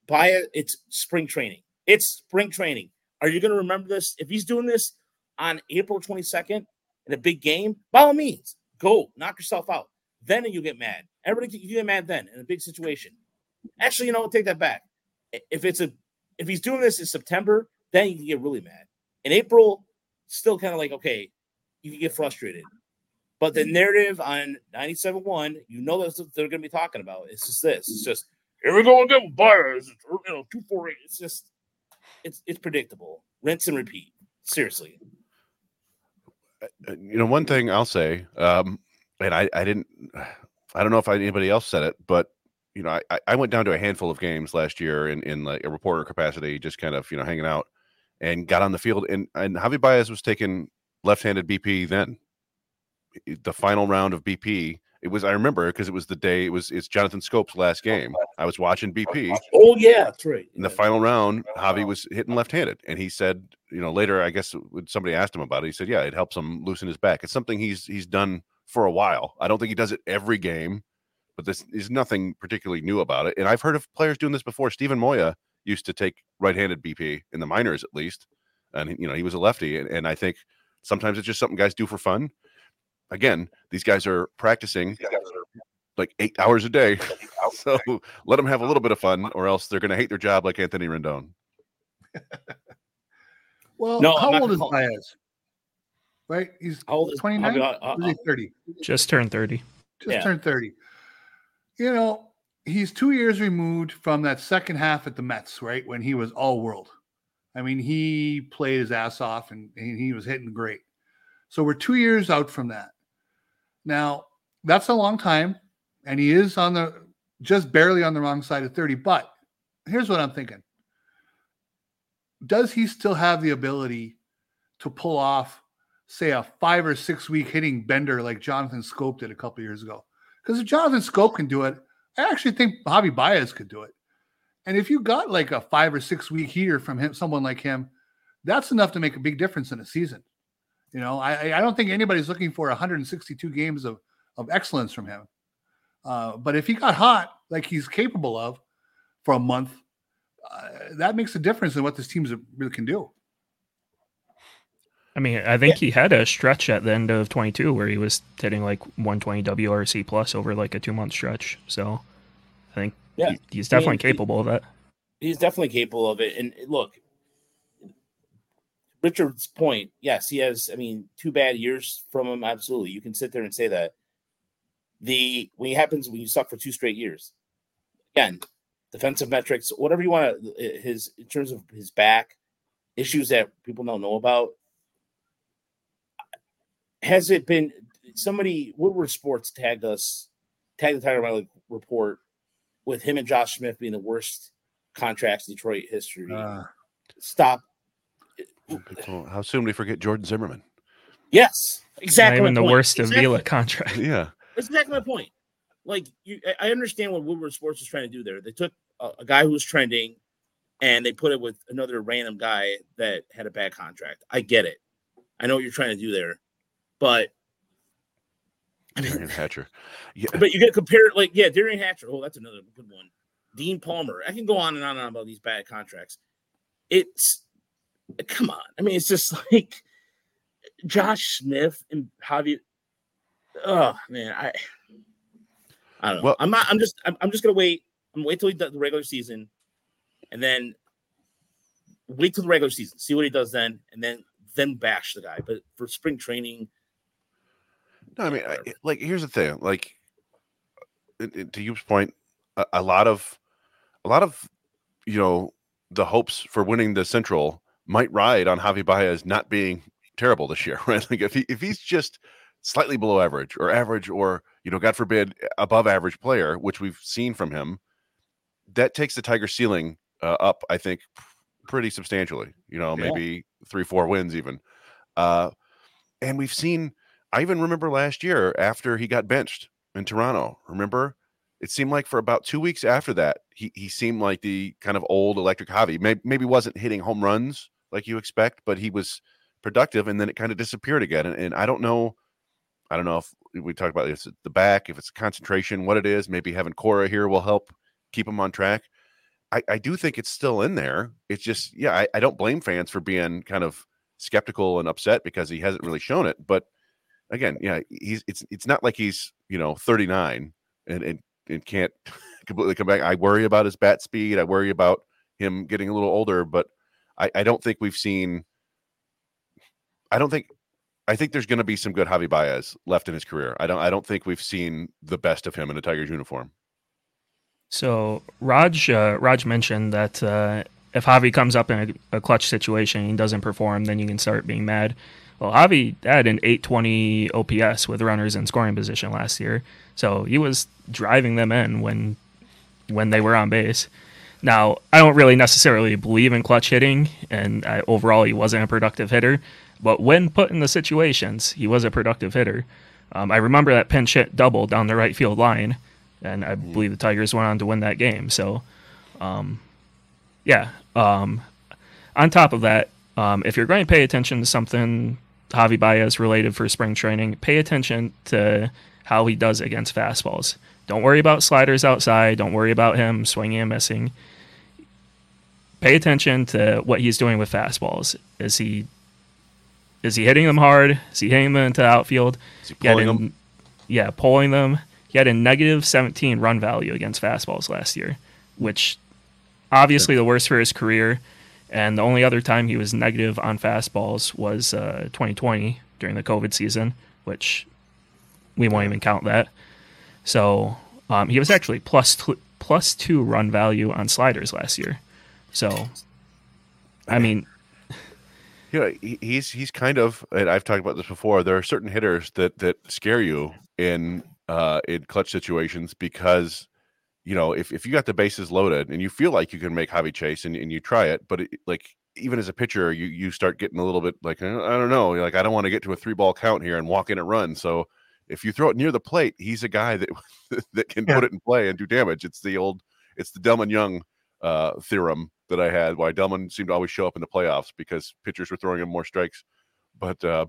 by it's spring training. It's spring training. Are you going to remember this? If he's doing this on April 22nd in a big game, by all means, go knock yourself out. Then you get mad. Everybody you get mad then in a big situation. Actually, you know, take that back. If it's a if he's doing this in September, then you can get really mad. In April, still kind of like okay, you can get frustrated. But the narrative on 97.1, you know that's what they're going to be talking about. It's just this. It's just, here we go again with Baez. You know, 248. It's just, it's it's predictable. Rinse and repeat. Seriously. Uh, uh, you know, one thing I'll say, um, and I, I didn't, I don't know if anybody else said it, but you know, I, I went down to a handful of games last year in, in like a reporter capacity, just kind of, you know, hanging out and got on the field and, and Javi Baez was taking left-handed BP then the final round of BP. It was I remember because it was the day it was it's Jonathan Schoop's last game. I was watching BP. Oh yeah, oh, that's right. In the final round, Javi was hitting left-handed, and he said, you know, later I guess when somebody asked him about it, he said, yeah, it helps him loosen his back. It's something he's he's done for a while. I don't think he does it every game, but this is nothing particularly new about it. And I've heard of players doing this before. Steven Moya used to take right-handed BP in the minors at least, and you know he was a lefty, and, and I think sometimes it's just something guys do for fun again, these guys are practicing like eight hours a day. So let them have a little bit of fun, or else they're going to hate their job like Anthony Rendon. well, no, how old is Baez? Right, he's how old 29? Uh, uh, 30? Just turned 30. Just yeah. turned 30. You know, he's two years removed from that second half at the Mets, right? When he was all world. I mean, he played his ass off and, and he was hitting great. So we're two years out from that. Now, that's a long time, and he is on the just barely on the wrong side of 30. But here's what I'm thinking Does he still have the ability to pull off, say, a five or six week hitting bender like Jonathan Schoop did a couple years ago? Because if Jonathan Schoop can do it, I actually think Javi Baez could do it. And if you got like a five or six week heater from him, someone like him, that's enough to make a big difference in a season. You know, I, I don't think anybody's looking for 162 games of, of excellence from him. Uh, but if he got hot like he's capable of for a month, uh, that makes a difference in what this team really can do. I mean, I think yeah. he had a stretch at the end of 22 where he was hitting like 120 WRC plus over like a two month stretch. So I think yeah. He, he's definitely I mean, capable he, of that. He's definitely capable of it. And look, Richard's point, yes, he has. I mean, two bad years from him. Absolutely, you can sit there and say that. The when it happens when you suck for two straight years, again, defensive metrics, whatever you want to, his in terms of his back issues that people don't know about. Has it been somebody? Woodward Sports tagged us, tagged the Tiger Riley report with him and Josh Smith being the worst contracts in Detroit history. Uh. Stop how soon do we forget Jordan Zimmermann? Yes, exactly. Not even the point. worst exactly. of Vila contract. Yeah, that's exactly my point. Like, you, I understand what Woodward Sports was trying to do there. They took a, a guy who was trending, and they put it with another random guy that had a bad contract. I get it. I know what you're trying to do there, but Derian Hatcher. Yeah. But you get compared like yeah, Derian Hatcher. Oh, that's another good one. Dean Palmer. I can go on and on and on about these bad contracts. It's come on. I mean, it's just like Josh Smith and Javi. Oh man, I I don't know. Well, I'm not. I'm just. I'm, I'm just gonna wait I'm wait till he does the regular season, and then wait till the regular season, see what he does then, and then then bash the guy. But for spring training, no, I mean, I, like here's the thing, like to Yoop's point, a, a lot of a lot of you know the hopes for winning the Central might ride on Javi Baez not being terrible this year, right? Like if he if he's just slightly below average or average or you know, God forbid, above average player, which we've seen from him, that takes the Tiger ceiling uh, up, I think, pretty substantially. You know, yeah. maybe three, four wins even. Uh, and we've seen. I even remember last year after he got benched in Toronto. Remember, it seemed like for about two weeks after that, he he seemed like the kind of old electric Javi. Maybe, maybe wasn't hitting home runs like you expect, but he was productive, and then it kind of disappeared again. And, and I don't know. I don't know if we talked about this at the back, if it's concentration, what it is. Maybe having Cora here will help keep him on track. I, I do think it's still in there. It's just, yeah, I, I don't blame fans for being kind of skeptical and upset because he hasn't really shown it. But again, yeah, he's it's it's not like he's you know 39 and and, and can't completely come back. I worry about his bat speed. I worry about him getting a little older, but I, I don't think we've seen. I don't think I think there's going to be some good Javi Baez left in his career. I don't. I don't think we've seen the best of him in a Tigers uniform. So Raj, uh, Raj mentioned that uh, if Javi comes up in a, a, clutch situation and he doesn't perform, then you can start being mad. Well, Javi had an 820 OPS with runners in scoring position last year, so he was driving them in when when they were on base. Now, I don't really necessarily believe in clutch hitting, and I, overall, he wasn't a productive hitter. But when put in the situations, he was a productive hitter. Um, I remember that pinch hit double down the right field line, and I believe the Tigers went on to win that game. So, um, yeah. Um, on top of that, um, if you're going to pay attention to something Javi Baez related for spring training, pay attention to how he does against fastballs. Don't worry about sliders outside. Don't worry about him swinging and missing. Pay attention to what he's doing with fastballs. Is he is he hitting them hard? Is he hitting them into the outfield? Is he pulling them? Yeah, pulling them. He had a negative 17 run value against fastballs last year, which obviously the worst for his career. And the only other time he was negative on fastballs was uh, 2020 during the COVID season, which we won't even count that. So um, he was actually plus t- plus two run value on sliders last year. So, I mean, you know, he's he's kind of, and I've talked about this before. There are certain hitters that that scare you in uh, in clutch situations because you know if, if you got the bases loaded and you feel like you can make Javi chase and, and you try it, but it, like even as a pitcher, you you start getting a little bit like I don't know, like I don't want to get to a three ball count here and walk in and run. So if you throw it near the plate, he's a guy that that can yeah. put it in play and do damage. It's the old, it's the Delmon Young uh, theorem that I had. Why Delmon seemed to always show up in the playoffs because pitchers were throwing him more strikes. But uh,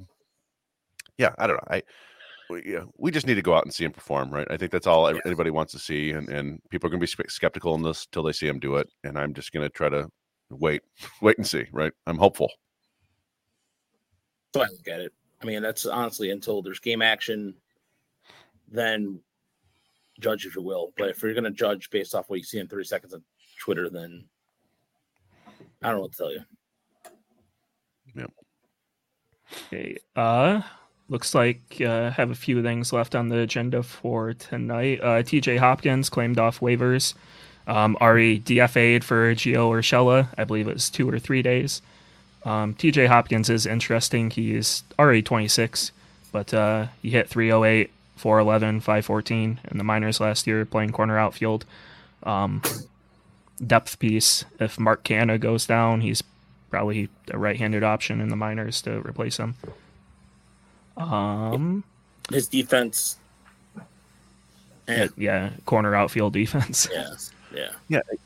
yeah, I don't know. I we, yeah, we just need to go out and see him perform, right? I think that's all yeah. anybody wants to see, and and people are going to be skeptical in this till they see him do it, and I'm just going to try to wait, wait and see, right? I'm hopeful. So I look at it. I mean, that's honestly until there's game action, then judge if you will. But if you're going to judge based off what you see in 30 seconds on Twitter, then I don't know what to tell you. Yep. Okay. Uh looks like uh have a few things left on the agenda for tonight. Uh TJ Hopkins claimed off waivers. Um already DFA'd for Gio Urshela. I believe it was two or three days. Um TJ Hopkins is interesting. He is already 26, but uh he hit 308, 411, 514 in the minors last year playing corner outfield. Um depth piece. If Mark Canha goes down, he's probably a right-handed option in the minors to replace him. Um, his defense. Yeah, yeah corner outfield defense. Yeah, yeah, yeah.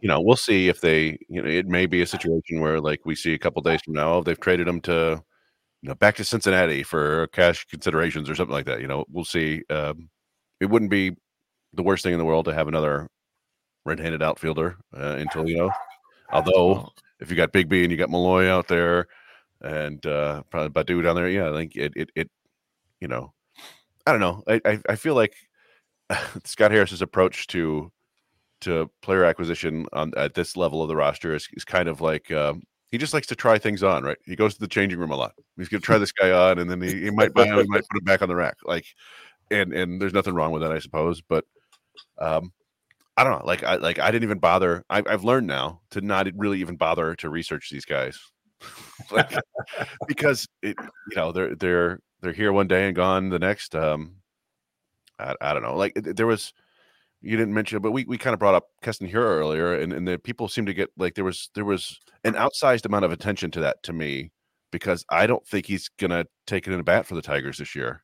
You know, we'll see if they. You know, it may be a situation where, like, we see a couple days from now, they've traded him to, you know, back to Cincinnati for cash considerations or something like that. You know, we'll see. Um, it wouldn't be the worst thing in the world to have another red-handed outfielder uh, until you know. Although if you got Bigbie and you got Malloy out there, and uh, probably Baddoo down there, yeah, I think it, it, it, you know, I don't know. I, I, I feel like Scott Harris's approach to to player acquisition on at this level of the roster is, is kind of like um, he just likes to try things on, right? He goes to the changing room a lot. He's going to try this guy on, and then he, he might buy him, he might put him back on the rack. Like, and and there's nothing wrong with that, I suppose. But um, I don't know. Like I like I didn't even bother. I, I've learned now to not really even bother to research these guys, like because it you know they're they're they're here one day and gone the next. Um, I, I don't know. Like there was you didn't mention it, but we, we kind of brought up Keston Hiura earlier, and, and the people seem to get like there was there was an outsized amount of attention to that to me because I don't think he's gonna take it in a bat for the Tigers this year.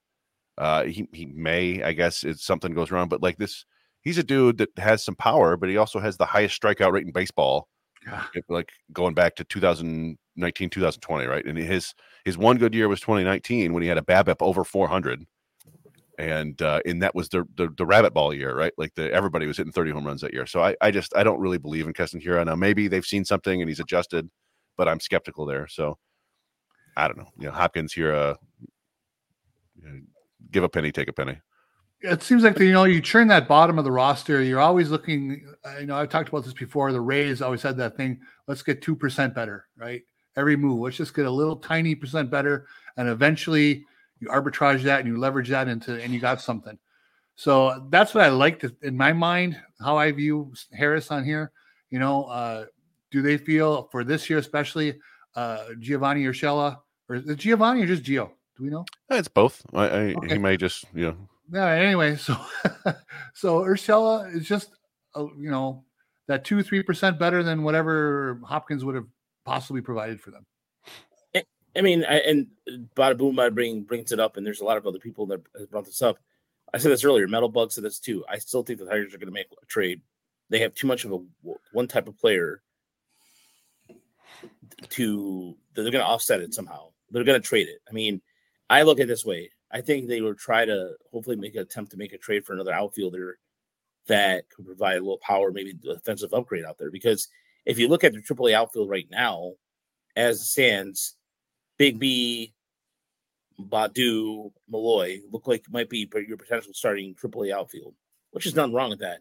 Uh, he he may, I guess, if something goes wrong, but like this, he's a dude that has some power, but he also has the highest strikeout rate in baseball. Yeah. Like going back to 2019, 2020, right? And his his one good year was 2019 when he had a BABIP over 400 and uh, and that was the, the, the rabbit ball year, right? Like the everybody was hitting 30 home runs that year. So I, I just I don't really believe in Keston Hiura. Now maybe they've seen something and he's adjusted, but I'm skeptical there. So I don't know. You know, Hopkins here, uh, you know, give a penny, take a penny. It seems like the, you know you churn that bottom of the roster. You're always looking. You know, I've talked about this before. The Rays always had that thing. Let's get two percent better, right? Every move. Let's just get a little tiny percent better, and eventually you arbitrage that and you leverage that into and you got something. So that's what I like to, in my mind, how I view Harris on here. You know, uh, do they feel for this year, especially uh, Giovanni Urshela, or is it Giovanni or just Gio? Do we know? It's both. I, I Okay. he may just you know Yeah. Anyway, so so Urshela is just uh, you know that two three percent better than whatever Hopkins would have possibly provided for them. Eh, I mean, I, and uh, Bada Boom Bada Bring brings it up, and there's a lot of other people that brought this up. I said this earlier. Metal Bug said this too. I still think the Tigers are going to make a trade. They have too much of a one type of player to they're going to offset it somehow. They're going to trade it. I mean, I look at this way. I think they will try to hopefully make an attempt to make a trade for another outfielder that could provide a little power, maybe defensive upgrade out there. Because if you look at the AAA outfield right now, as it stands, Big B, Baddoo, Malloy look like might be your potential starting AAA outfield, which is nothing wrong with that.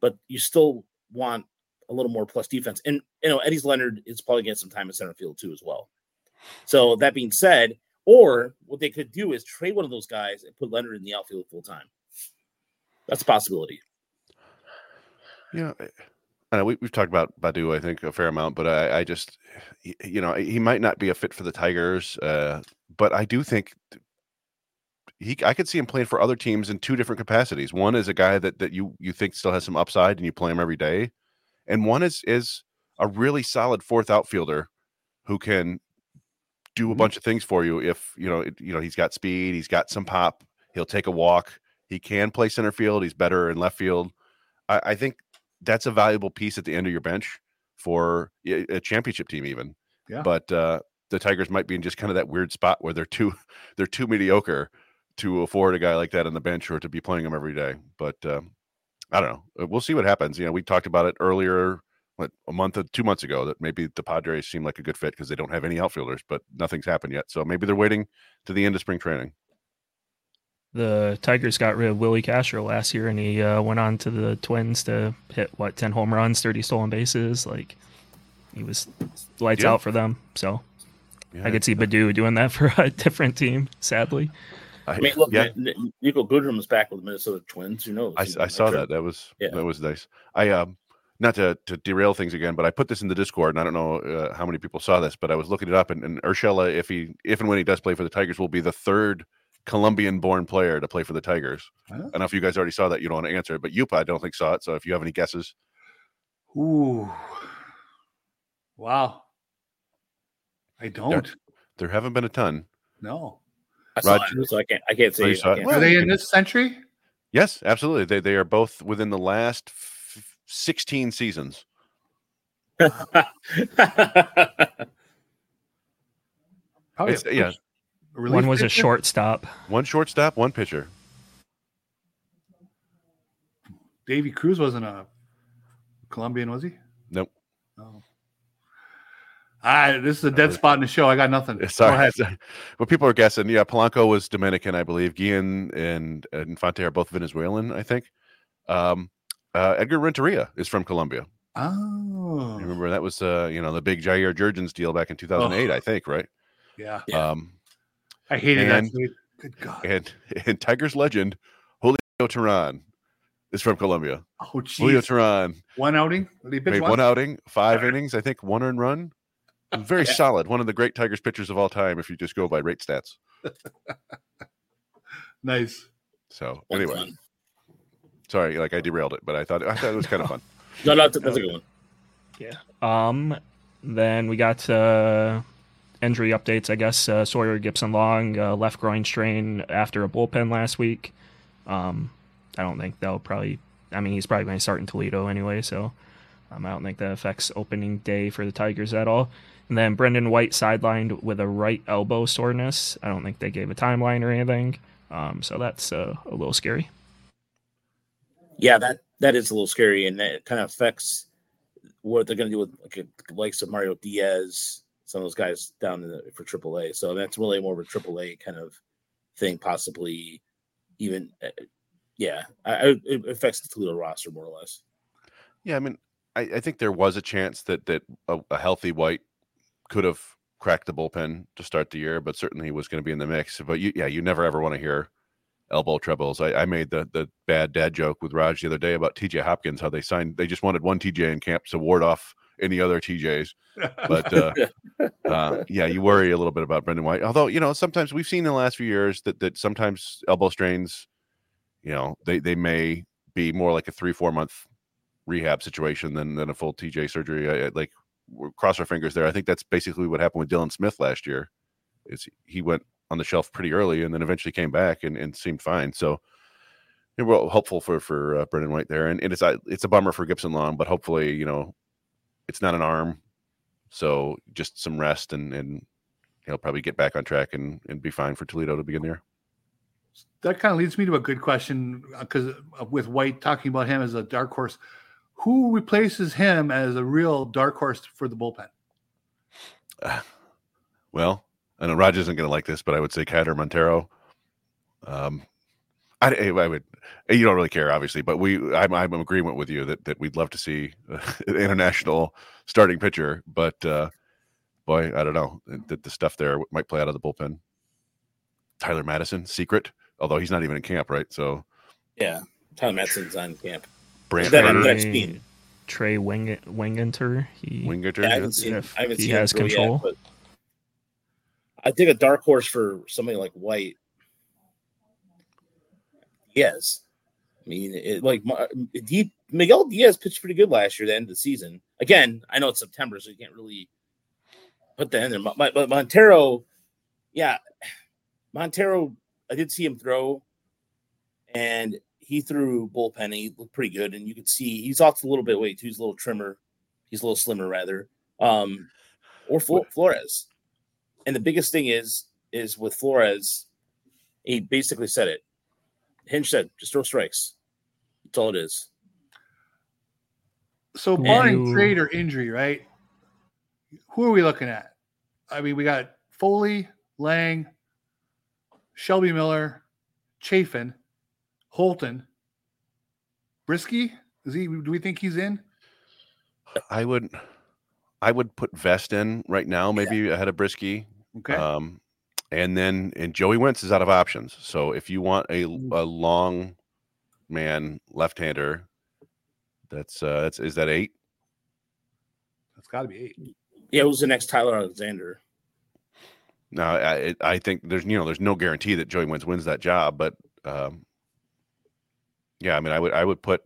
But you still want a little more plus defense. And you know, Eddys Leonard is probably getting some time in center field too as well. So that being said, or what they could do is trade one of those guys and put Leonard in the outfield full time. That's a possibility. Yeah, I know we, we've talked about Baddoo, I think, a fair amount, but I, I just, you know, he might not be a fit for the Tigers, uh, but I do think he, I could see him playing for other teams in two different capacities. One is a guy that that you you think still has some upside, and you play him every day, and one is is a really solid fourth outfielder who can do a Mhm. bunch of things for you. If you know, it, you know, he's got speed, he's got some pop, he'll take a walk, he can play center field, he's better in left field. I, I think that's a valuable piece at the end of your bench for a championship team, even. Yeah. But uh, the Tigers might be in just kind of that weird spot where they're too they're too mediocre to afford a guy like that on the bench or to be playing him every day. But um, I don't know. Uh, We'll see what happens. You know, we talked about it earlier, what a month, or two months ago, that maybe the Padres seem like a good fit because they don't have any outfielders, but nothing's happened yet. So maybe they're waiting to the end of spring training. The Tigers got rid of Willi Castro last year, and he uh, went on to the Twins to hit what ten home runs, thirty stolen bases. Like he was lights Yeah. out for them. So Yeah, I could see Baddoo doing that for a different team. Sadly, I, I mean, look, yeah, N- N- Niko Goodrum is back with the Minnesota Twins. Who knows? I, You know, I saw sure. that. That was Yeah. that was nice. I um not to to derail things again, but I put this in the Discord, and I don't know uh, how many people saw this, but I was looking it up, and, and Urshela, if he if and when he does play for the Tigers, will be the third Colombian-born player to play for the Tigers. Huh? I don't know if you guys already saw that. You don't want to answer, it, but Yupa, I don't think saw it. So if you have any guesses, Ooh, wow. I don't. there haven't been a ton. No. I saw Roger. it, so I can't. I can't Oh, say. saw I can't Are they in this century? Yes, absolutely. They they are both within the last f- sixteen seasons. Probably It's- a yeah. First- a one was a shortstop. One shortstop, one pitcher. Deivi Cruz wasn't a Colombian, was he? Nope. No. Ah, this is a dead spot in the show. I got nothing. Go Sorry. ahead. Well, people are guessing. Yeah, Polanco was Dominican, I believe. Guillen and, and Infante are both Venezuelan, I think. Um, uh, Edgar Renteria is from Colombia. Oh, Remember that was uh, you know the big Jair Jurrjens deal back in 2008, I think, right? yeah. Yeah. Um, I hated And- that. Tweet. Good God. and and Tigers legend Julio Teheran is from Colombia. Oh, Julio. Teheran One outing. Did he pitch made one? one outing, five innings, I think, one earned run. Very Yeah. solid. One of the great Tigers pitchers of all time, if you just go by rate stats. Nice. So One anyway, fun. sorry, like I derailed it, but I thought I thought it was kind of fun. No, no, that's, that's a good one. Yeah. Um, then we got uh, injury updates. I guess uh, Sawyer Gipson Long uh, left groin strain after a bullpen last week. Um, I don't think they'll probably. I mean, he's probably going to start in Toledo anyway, so um, I don't think that affects opening day for the Tigers at all. And then Brendan White sidelined with a right elbow soreness. I don't think they gave a timeline or anything. Um, so that's uh, a little scary. Yeah, that that is a little scary, and that kind of affects what they're going to do with like, the likes of Mario Diaz, some of those guys down the, for AAA. So that's really more of a AAA kind of thing, possibly even. Uh, yeah, I, it affects the Toledo roster more or less. Yeah, I mean, I, I think there was a chance that that a, a healthy White could have cracked the bullpen to start the year, but certainly he was going to be in the mix. But you, yeah, you never ever want to hear elbow troubles. I, I made the the bad dad joke with Raj the other day about TJ Hopkins, how they signed they just wanted one TJ in camp to ward off any other TJs. But uh, uh, yeah, you worry a little bit about Brendan White. Although you know sometimes we've seen in the last few years that that sometimes elbow strains, you know, they they may be more like a three four month rehab situation than than a full TJ surgery. I, I- like cross our fingers there. I think that's basically what happened with Dylan Smith last year. Is he went on the shelf pretty early and then eventually came back and, and seemed fine. So we're hopeful for for uh, Brendan White there, and, and it's a it's a bummer for Gipson Long, but hopefully you know it's not an arm, so just some rest and and he'll probably get back on track and and be fine for Toledo to begin the year. that kind of leads me to a good question because with White talking about him as a dark horse, who replaces him as a real dark horse for the bullpen? Well, I know Raj isn't going to like this, but I would say Keider Montero. Um, I, I would. You don't really care, obviously, but we. I'm, I'm in agreement with you that that we'd love to see uh, an international starting pitcher, but uh, boy, I don't know that the stuff there might play out of the bullpen. Tyler Madison, secret, although he's not even in camp, right? So Yeah, Tyler madison's on camp. Brant That- Carter, that- I've seen. Trey Wing Wingenter. He Wingenter, Yeah, I haven't seen. If I haven't he seen has throw yet, control. but I think a dark horse for somebody like White. Yes, I mean, it, like he, Miguel Diaz pitched pretty good last year. The end of the season. Again, I know it's September, so you can't really put that in there. But, but Montero, yeah, Montero. I did see him throw, and he threw bullpen. And he looked pretty good, and you could see he's off a little bit weight too. He's a little trimmer. He's a little slimmer rather. Um, or Flo- Flores. And the biggest thing is, is with Flores, he basically said it. Hinch said, just throw strikes. That's all it is. So barring you- trade or injury, right? Who are we looking at? I mean, we got Foley, Lange, Shelby Miller, Chafin, Holton, Brieske. Is he? Do we think he's in? I would, I would put Vest in right now, maybe ahead of Brieske. Okay. Um, and then and Joey Wentz is out of options. So if you want a a long man left-hander, that's uh that's is that eight? That's got to be eight. Yeah, it was the next Tyler Alexander. No, I I think there's you know there's no guarantee that Joey Wentz wins that job, but um, yeah, I mean I would I would put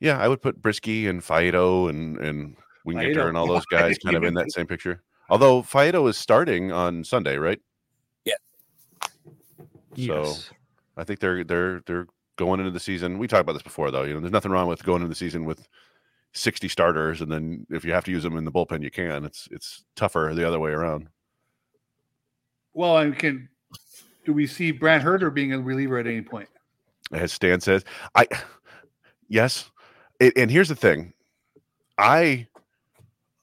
yeah I would put Brieske and Faedo and and Wingenter Faedo. and all those guys kind of in that same picture. Although Faedo is starting on Sunday, right? Yeah. Yes. So I think they're they're they're going into the season. We talked about this before, though. You know, there's nothing wrong with going into the season with 60 starters, and then if you have to use them in the bullpen, you can. It's it's tougher the other way around. Well, and can do we see Brant Hurter being a reliever at any point? As Stan says, I yes, it, and here's the thing, I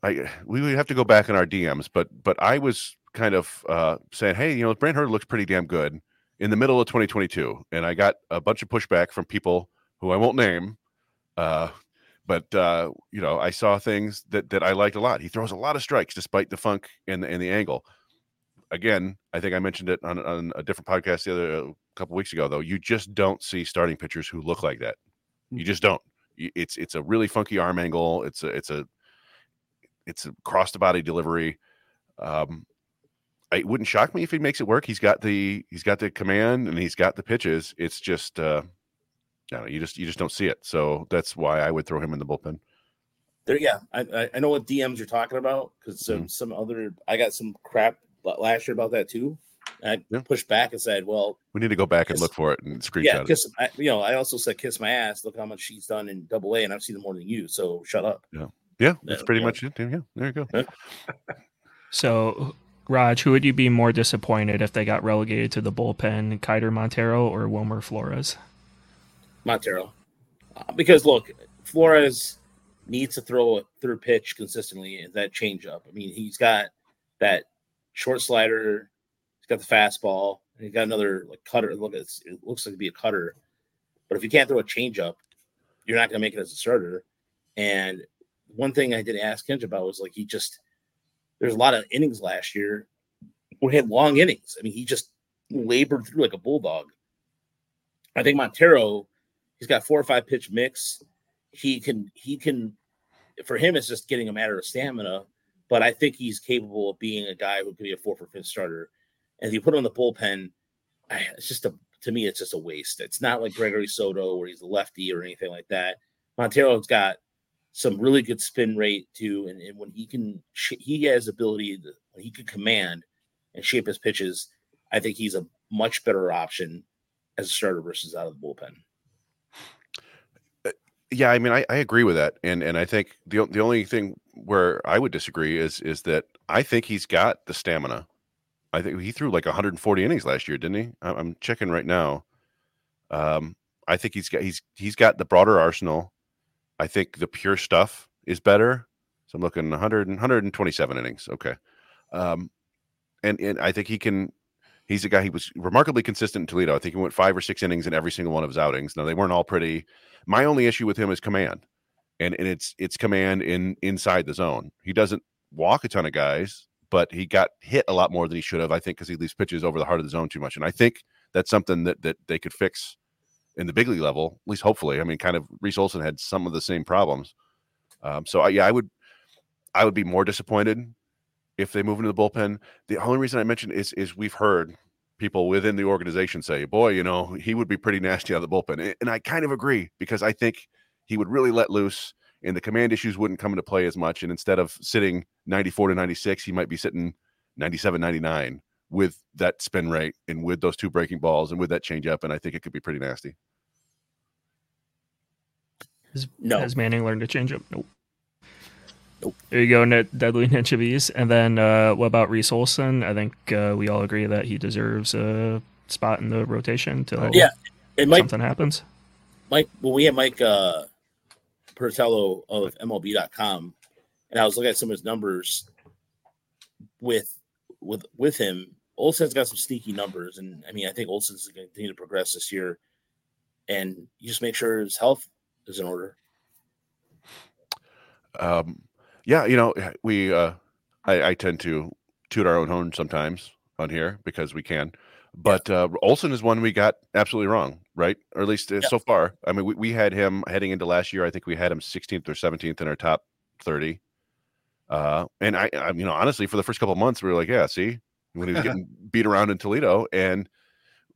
I we would have to go back in our DMs, but but I was kind of uh, saying, hey, you know, Brent Hurd looks pretty damn good in the middle of 2022, and I got a bunch of pushback from people who I won't name. Uh, but uh, you know, I saw things that that I liked a lot. He throws a lot of strikes despite the funk and the, and the angle. Again, I think I mentioned it on, on a different podcast the other a couple weeks ago. Though you just don't see starting pitchers who look like that. You just don't. It's it's a really funky arm angle. It's a it's a it's a cross the body delivery. Um, it wouldn't shock me if he makes it work. He's got the he's got the command and he's got the pitches. It's just uh, know, you just you just don't see it. So that's why I would throw him in the bullpen. There, yeah, I I know what DMs you're talking about because some mm-hmm. some other I got some crap last year about that too. I yeah. pushed back and said, "Well, we need to go back kiss, and look for it and screenshot yeah, kiss, it." you know, I also said, "Kiss my ass." Look how much she's done in Double A, and I've seen them more than you. So shut up. Yeah, yeah, that's pretty yeah. much it. Yeah, there you go. so, Raj, who would you be more disappointed if they got relegated to the bullpen, Keider Montero or Wilmer Flores? Montero. Uh, because look, Flores needs to throw a third pitch consistently that changeup. I mean, he's got that short slider, he's got the fastball, and he's got another like cutter. Look, it looks like to be a cutter. But if you can't throw a changeup, you're not going to make it as a starter. And one thing I did ask Hinch about was like he just there's a lot of innings last year he had long innings. I mean, he just labored through like a bulldog. I think Montero He's got four or five pitch mix. He can he can for him it's just getting a matter of stamina, but I think he's capable of being a guy who could be a four for fifth starter. And if you put him in the bullpen, it's just a to me it's just a waste. It's not like Gregory Soto where he's a lefty or anything like that. Montero's got some really good spin rate too, and, and when he can, he has ability he can command and shape his pitches. I think he's a much better option as a starter versus out of the bullpen yeah, I mean, I, I agree with that, and and I think the the only thing where I would disagree is is that I think he's got the stamina. I think he threw like 140 innings last year, didn't he? I'm checking right now. Um, I think he's got he's he's got the broader arsenal. I think the pure stuff is better. So I'm looking 100 127 innings. Okay. Um, and and I think he can. He's a guy. He was remarkably consistent in Toledo. I think he went five or six innings in every single one of his outings. Now they weren't all pretty my only issue with him is command, and and it's it's command in inside the zone. He doesn't walk a ton of guys, but he got hit a lot more than he should have. I think because he leaves pitches over the heart of the zone too much, and I think that's something that that they could fix in the big league level, at least hopefully. I mean, kind of Reese Olson had some of the same problems. Um, so I, yeah, I would I would be more disappointed if they move into the bullpen. The only reason I mentioned is is we've heard people within the organization say, boy, you know, he would be pretty nasty out of the bullpen. And I kind of agree because I think he would really let loose and the command issues wouldn't come into play as much. And instead of sitting 94 to 96, he might be sitting 97, 99 with that spin rate and with those two breaking balls and with that changeup. And I think it could be pretty nasty. Has, no. has Manning learned to change up? Nope. Nope. There you go, Net, Deadly Ninja And then uh, what about Reese Olson? I think uh, we all agree that he deserves a spot in the rotation until yeah, it might, something happens. Mike, well, we had Mike uh, Petriello of MLB.com, and I was looking at some of his numbers with with with him. Olson's got some sneaky numbers, and I mean, I think Olson's going to continue to progress this year. And you just make sure his health is in order. Um, yeah, you know, we uh, I, I tend to toot our own horn sometimes on here because we can. But uh, Olson is one we got absolutely wrong, right? Or at least uh, so far. I mean, we, we had him heading into last year. I think we had him 16th or 17th in our top 30. Uh, and I, I, you know, honestly, for the first couple months, we were like, yeah, see, when he was getting beat around in Toledo, and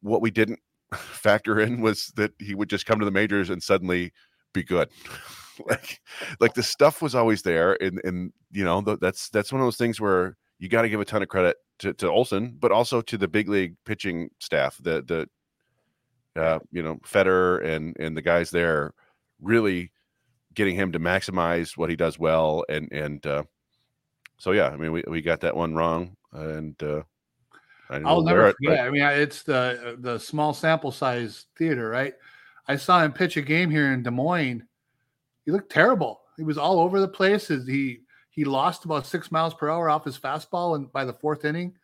what we didn't factor in was that he would just come to the majors and suddenly be good. like like the stuff was always there and and you know that's that's one of those things where you got to give a ton of credit to, to Olson, but also to the big league pitching staff, the the uh, you know Fetter and and the guys there really getting him to maximize what he does well and and uh, so yeah, I mean we, we got that one wrong and uh, I will never forget. But... I mean, it's the the small sample size theater, right? I saw him pitch a game here in Des Moines he looked terrible. He was all over the place. He he lost about six miles per hour off his fastball, and by the fourth inning,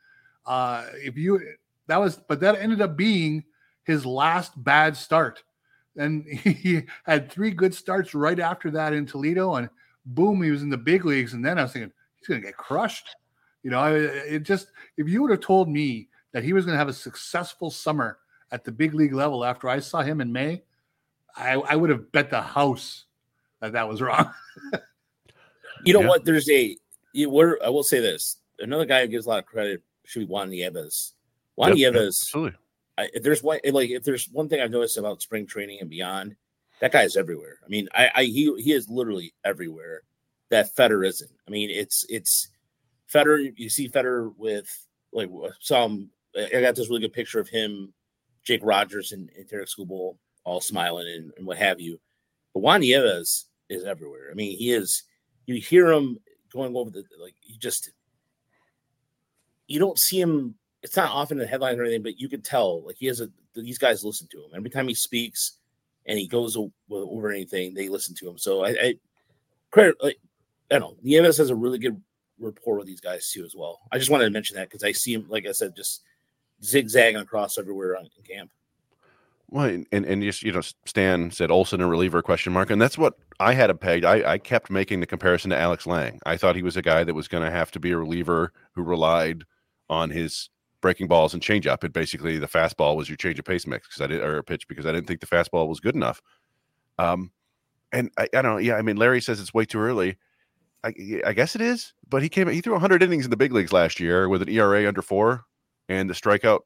uh, if you that was, but that ended up being his last bad start. and he had three good starts right after that in Toledo, and boom, he was in the big leagues. And then I was thinking he's going to get crushed. You know, it just if you would have told me that he was going to have a successful summer at the big league level after I saw him in May, I, I would have bet the house that that was wrong. you know yeah. what? There's a you, where I will say this. Another guy who gives a lot of credit should be Juan Nieves. Juan yep, Nieves, absolutely. I, if there's one like if there's one thing I've noticed about spring training and beyond, that guy is everywhere. I mean, I, I he he is literally everywhere. That Fetter isn't. I mean, it's it's Fetter. You see Fetter with like some. I got this really good picture of him, Jake Rogers, and, and Tarik Skubal all smiling and, and, what have you. But Juan Nieves is everywhere. I mean, he is. You hear him going over the like. You just you don't see him it's not often in the headlines or anything, but you can tell like he has a these guys listen to him every time he speaks and he goes over anything, they listen to him. So I, I credit like I don't know, Nieves has a really good rapport with these guys too as well. I just wanted to mention that because I see him, like I said, just zigzagging across everywhere on, in camp. Well, and and just you know, Stan said Olson a reliever question mark, and that's what I had him pegged. I, I kept making the comparison to Alex Lange. I thought he was a guy that was going to have to be a reliever who relied on his breaking balls and changeup. It basically the fastball was your change of pace mix because I did or a pitch because I didn't think the fastball was good enough. Um, and I, I don't know. Yeah, I mean, Larry says it's way too early. I, I guess it is, but he came. He threw 100 innings in the big leagues last year with an ERA under four, and the strikeout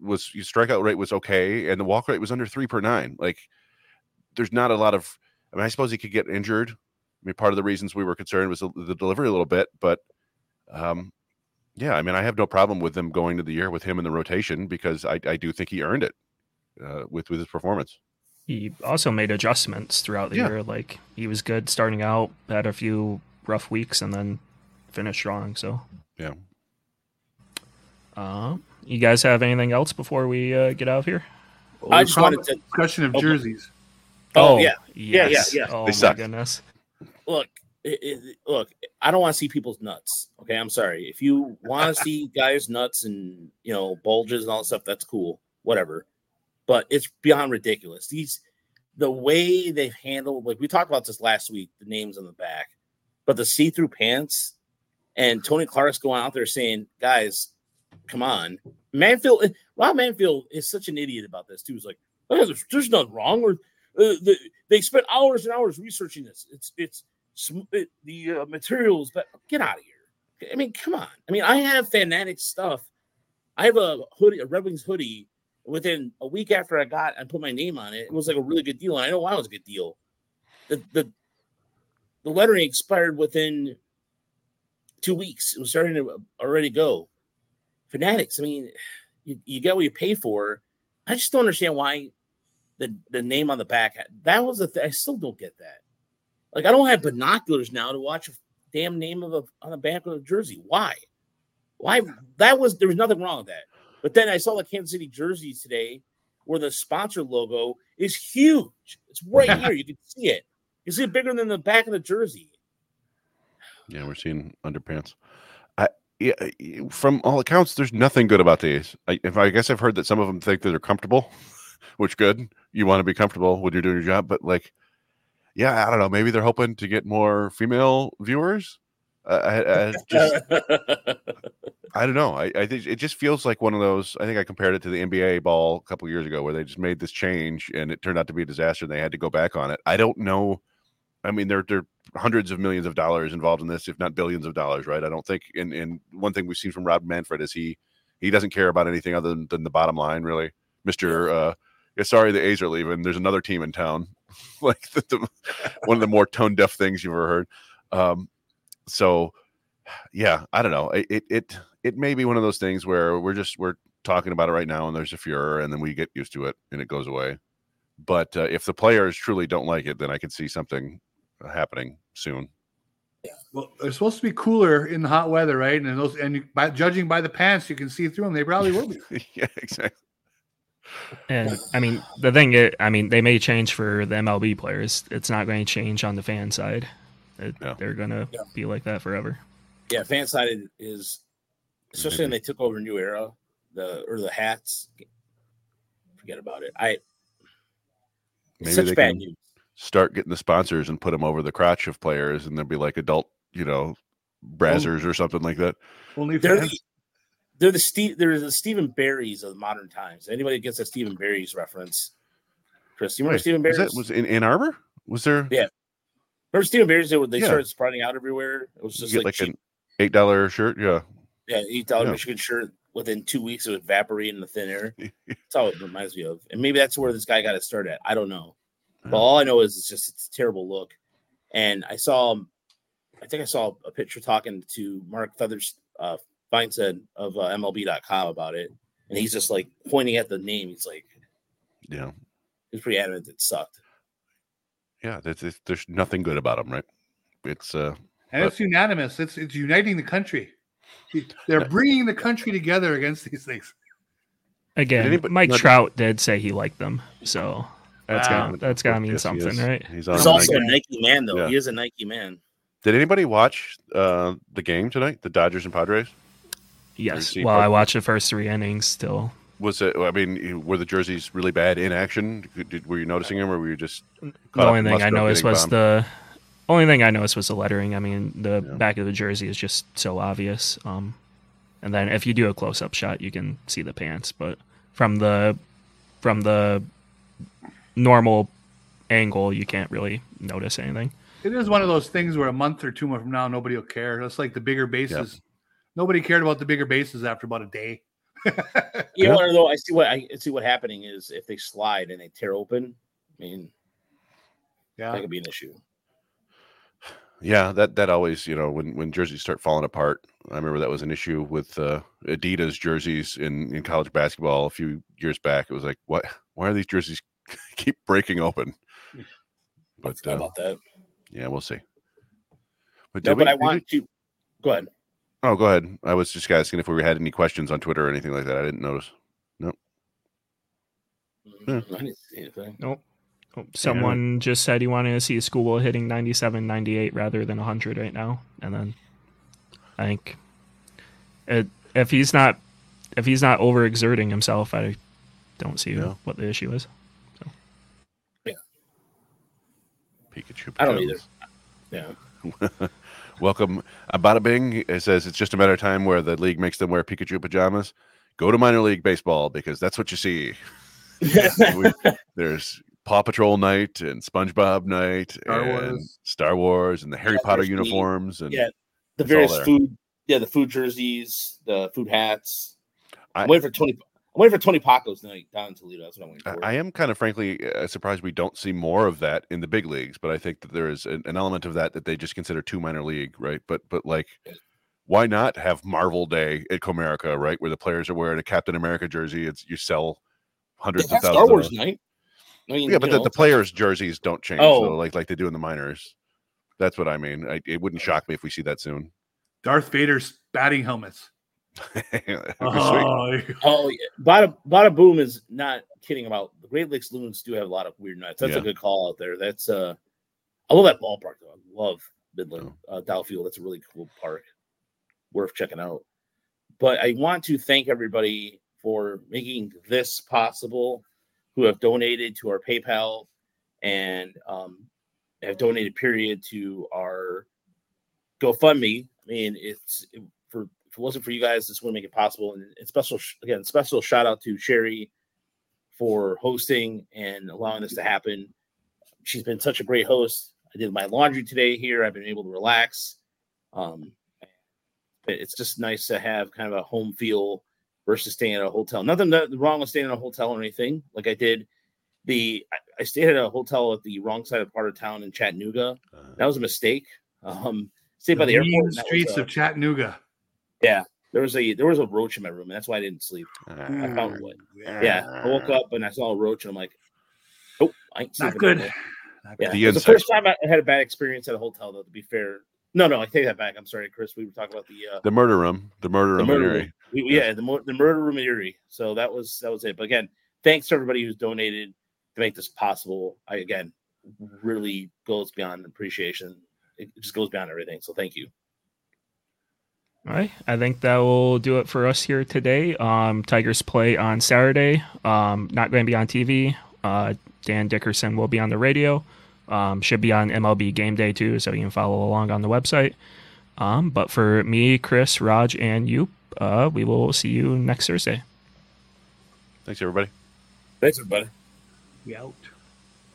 was his strikeout rate was okay, and the walk rate was under three per nine. Like, there's not a lot of. I mean, I suppose he could get injured. I mean, part of the reasons we were concerned was the, the delivery a little bit, but um, yeah, I mean, I have no problem with them going to the year with him in the rotation because I, I do think he earned it uh, with with his performance. He also made adjustments throughout the yeah. year. Like he was good starting out, had a few rough weeks, and then finished strong. So yeah. Uh, you guys have anything else before we uh, get out of here? I just wanted to discussion of jerseys. Oh, oh yeah, yes. yeah, yeah, yeah. Oh they my suck. goodness. Look, it, it, look, I don't want to see people's nuts. Okay, I'm sorry. If you want to see guys' nuts and you know bulges and all that stuff, that's cool. Whatever. But it's beyond ridiculous. These the way they've handled like we talked about this last week, the names on the back, but the see-through pants and Tony Clark's going out there saying, guys, come on. Manfred Rob Manfred is such an idiot about this too. He's like, there's, there's nothing wrong. with uh, the, they spent hours and hours researching this. It's it's the uh, materials, but get out of here. I mean, come on. I mean, I have fanatic stuff. I have a hoodie, a Red Wings hoodie. Within a week after I got, I put my name on it. It was like a really good deal, and I know why it was a good deal. The the the lettering expired within two weeks. It was starting to already go. Fanatics. I mean, you, you get what you pay for. I just don't understand why the the name on the back. That was a. Th- I still don't get that. Like I don't have binoculars now to watch a damn name of a on the back of a jersey. Why? Why? That was there was nothing wrong with that. But then I saw the Kansas City jersey today, where the sponsor logo is huge. It's right here. You can see it. You see it bigger than the back of the jersey. Yeah, we're seeing underpants. Yeah, from all accounts, there's nothing good about these. I, if I guess I've heard that some of them think that they're comfortable, which good. You want to be comfortable when you're doing your job, but like yeah, I don't know. Maybe they're hoping to get more female viewers. Uh, I, I, just, I don't know. I, I, think it just feels like one of those. I think I compared it to the NBA ball a couple years ago, where they just made this change and it turned out to be a disaster. and They had to go back on it. I don't know. I mean, there are hundreds of millions of dollars involved in this, if not billions of dollars, right? I don't think. And and one thing we've seen from Rob Manfred is he he doesn't care about anything other than, than the bottom line, really. Mister, uh, yeah, sorry, the A's are leaving. There's another team in town. like the, the, one of the more tone deaf things you've ever heard. Um, so yeah, I don't know. It, it it may be one of those things where we're just we're talking about it right now, and there's a furor, and then we get used to it, and it goes away. But uh, if the players truly don't like it, then I can see something happening soon. Yeah. Well, they're supposed to be cooler in the hot weather, right? And those, and by judging by the pants, you can see through them. They probably will be. yeah, exactly. And I mean, the thing, is, I mean, they may change for the MLB players. It's not going to change on the fan side. It, yeah. They're going to yeah. be like that forever. Yeah, fan side is, especially when they took over New Era, the or the hats. Forget about it. I Maybe such bad can news. Start getting the sponsors and put them over the crotch of players, and there'll be like adult, you know, brazzers or something like that. Only They're fans. the, they're the Steve. They're the Stephen Barrys of modern times. Anybody gets a Stephen Barrys reference? Chris, you remember Wait, Stephen was Barrys? that was in Ann Arbor? Was there? Yeah. Remember Stephen Barrys? They, they Yeah. started spreading out everywhere. It was you just get like, like, cheap, an eight dollar shirt. Yeah, yeah, eight dollar Yeah. Michigan shirt. Within two weeks, it would evaporate in the thin air. That's all it reminds me of. And maybe that's where this guy got to start at. I don't know. But all I know is it's just it's a terrible look. And I saw, I think I saw a picture talking to Mark Feathers, uh, Feinsand of uh, MLB.com about it, and he's just like pointing at the name. He's like, yeah, he's pretty adamant it sucked. yeah. That's, it's, there's nothing good about them, right? It's uh, and it's unanimous. It's it's uniting the country. They're bringing the country together against these things. Again, anybody- Mike not- Trout did say he liked them, so that's Wow. got that's got to mean Yes, something, is. right? He's. He's also Nike. a Nike man, though. Yeah. He is a Nike man. Did anybody watch uh, the game tonight? The Dodgers and Padres. Yes. see Well, part- I watched the first three innings. Still, Was it? I mean, were the jerseys really bad in action? Did, were you noticing them, or were you just? the only thing I noticed was bombed? the only thing I noticed was the lettering. I mean, the Yeah. back of the jersey is just so obvious. Um, and then if you do a close up shot, you can see the pants. But from the from the normal angle, you can't really notice anything. It is one of those things where a month or two from now, nobody will care. That's like the bigger bases. Nobody cared about the bigger bases after about a day. You Yeah. know, though, I see what I see what happening is if they slide and they tear open. I mean, Yeah. that could be an issue. Yeah, that that always, you know, when when jerseys start falling apart. I remember that was an issue with uh, Adidas jerseys in in college basketball a few years back. It was like, what? Why are these jerseys keep breaking open? But uh, about that. yeah, we'll see. But No, we- but I did we- want to go ahead. Oh, go ahead. I was just asking if we had any questions on Twitter or anything like that. I didn't notice. Yeah. I didn't see anything. Oh, someone just said he wanted to see a school hitting 97, 98 rather than 100 right now. And then I think it, if he's not if he's not overexerting himself, I don't see Yeah. what the issue is. Pikachu. I don't pajamas. either. Yeah. Welcome. Uh, Bada Bing it says it's just a matter of time where the league makes them wear Pikachu pajamas. Go to minor league baseball because that's what you see. We- there's Paw Patrol night and SpongeBob night Star and Wars. Star Wars and the Harry Yeah, Potter there's the- uniforms and yeah, the various food, yeah, the food jerseys, the food hats. I- I'm waiting for Tony. I'm waiting for Tony Packo's night down in Toledo. That's what I'm waiting I- for. I am kind of frankly uh, surprised we don't see more of that in the big leagues, but I think that there is an, an element of that that they just consider too minor league, right? But but like, why not have Marvel Day at Comerica, right, where the players are wearing a Captain America jersey? It's you sell hundreds have of thousands. Star of Wars those. night. I mean, Yeah, but the, the players' jerseys don't change, Oh. though, like like they do in the minors. That's what I mean. I, it wouldn't shock me if we see that soon. Darth Vader's batting helmets. That'd be sweet. Oh, there you go. Oh, yeah. Bada, Bada Boom is not kidding about the Great Lakes Loons do have a lot of weird nights. That's Yeah. a good call out there. That's uh, I love that ballpark though. I love Midland uh, Dow Field. That's a really cool park, worth checking out. But I want to thank everybody for making this possible, who have donated to our PayPal and um, have donated period to our GoFundMe. I mean, it's it, for if it wasn't for you guys, this wouldn't make it possible. And, and special again, special shout out to Sherry for hosting and allowing this to happen. She's been such a great host. I did my laundry today here. I've been able to relax. Um, it's just nice to have kind of a home feel versus staying at a hotel. Nothing that- wrong with staying in a hotel or anything. Like I did the I, stayed at a hotel at the wrong side of part of town in Chattanooga. Uh, That was a mistake. Um, stayed by the, airport. and was streets of Chattanooga. Yeah, there was a there was a roach in my room, and that's why I didn't sleep. I uh, found one. Yeah, I woke up and I saw a roach, and I'm like, "Oh, I ain't Not sleeping good. today." Not Yeah, The the first time I had a bad experience at a hotel. Though, to be fair, no, no, I take that back. I'm sorry, Chris. We were talking about the uh, the murder room, the murder the room. murder in room. We- we- yeah, the mo- the murder room in Erie. So that was that was it. But again, thanks to everybody who's donated to make this possible. I again really goes beyond appreciation. It just goes beyond everything. So thank you. All right, I think that will do it for us here today. Um, Tigers play on Saturday. Um, not going to be on TV. Uh, Dan Dickerson will be on the radio. Um, should be on MLB Game Day too, so you can follow along on the website. Um, but for me, Chris, Raj, and you, uh, we will see you next Thursday. Thanks, everybody. Thanks, everybody. We out.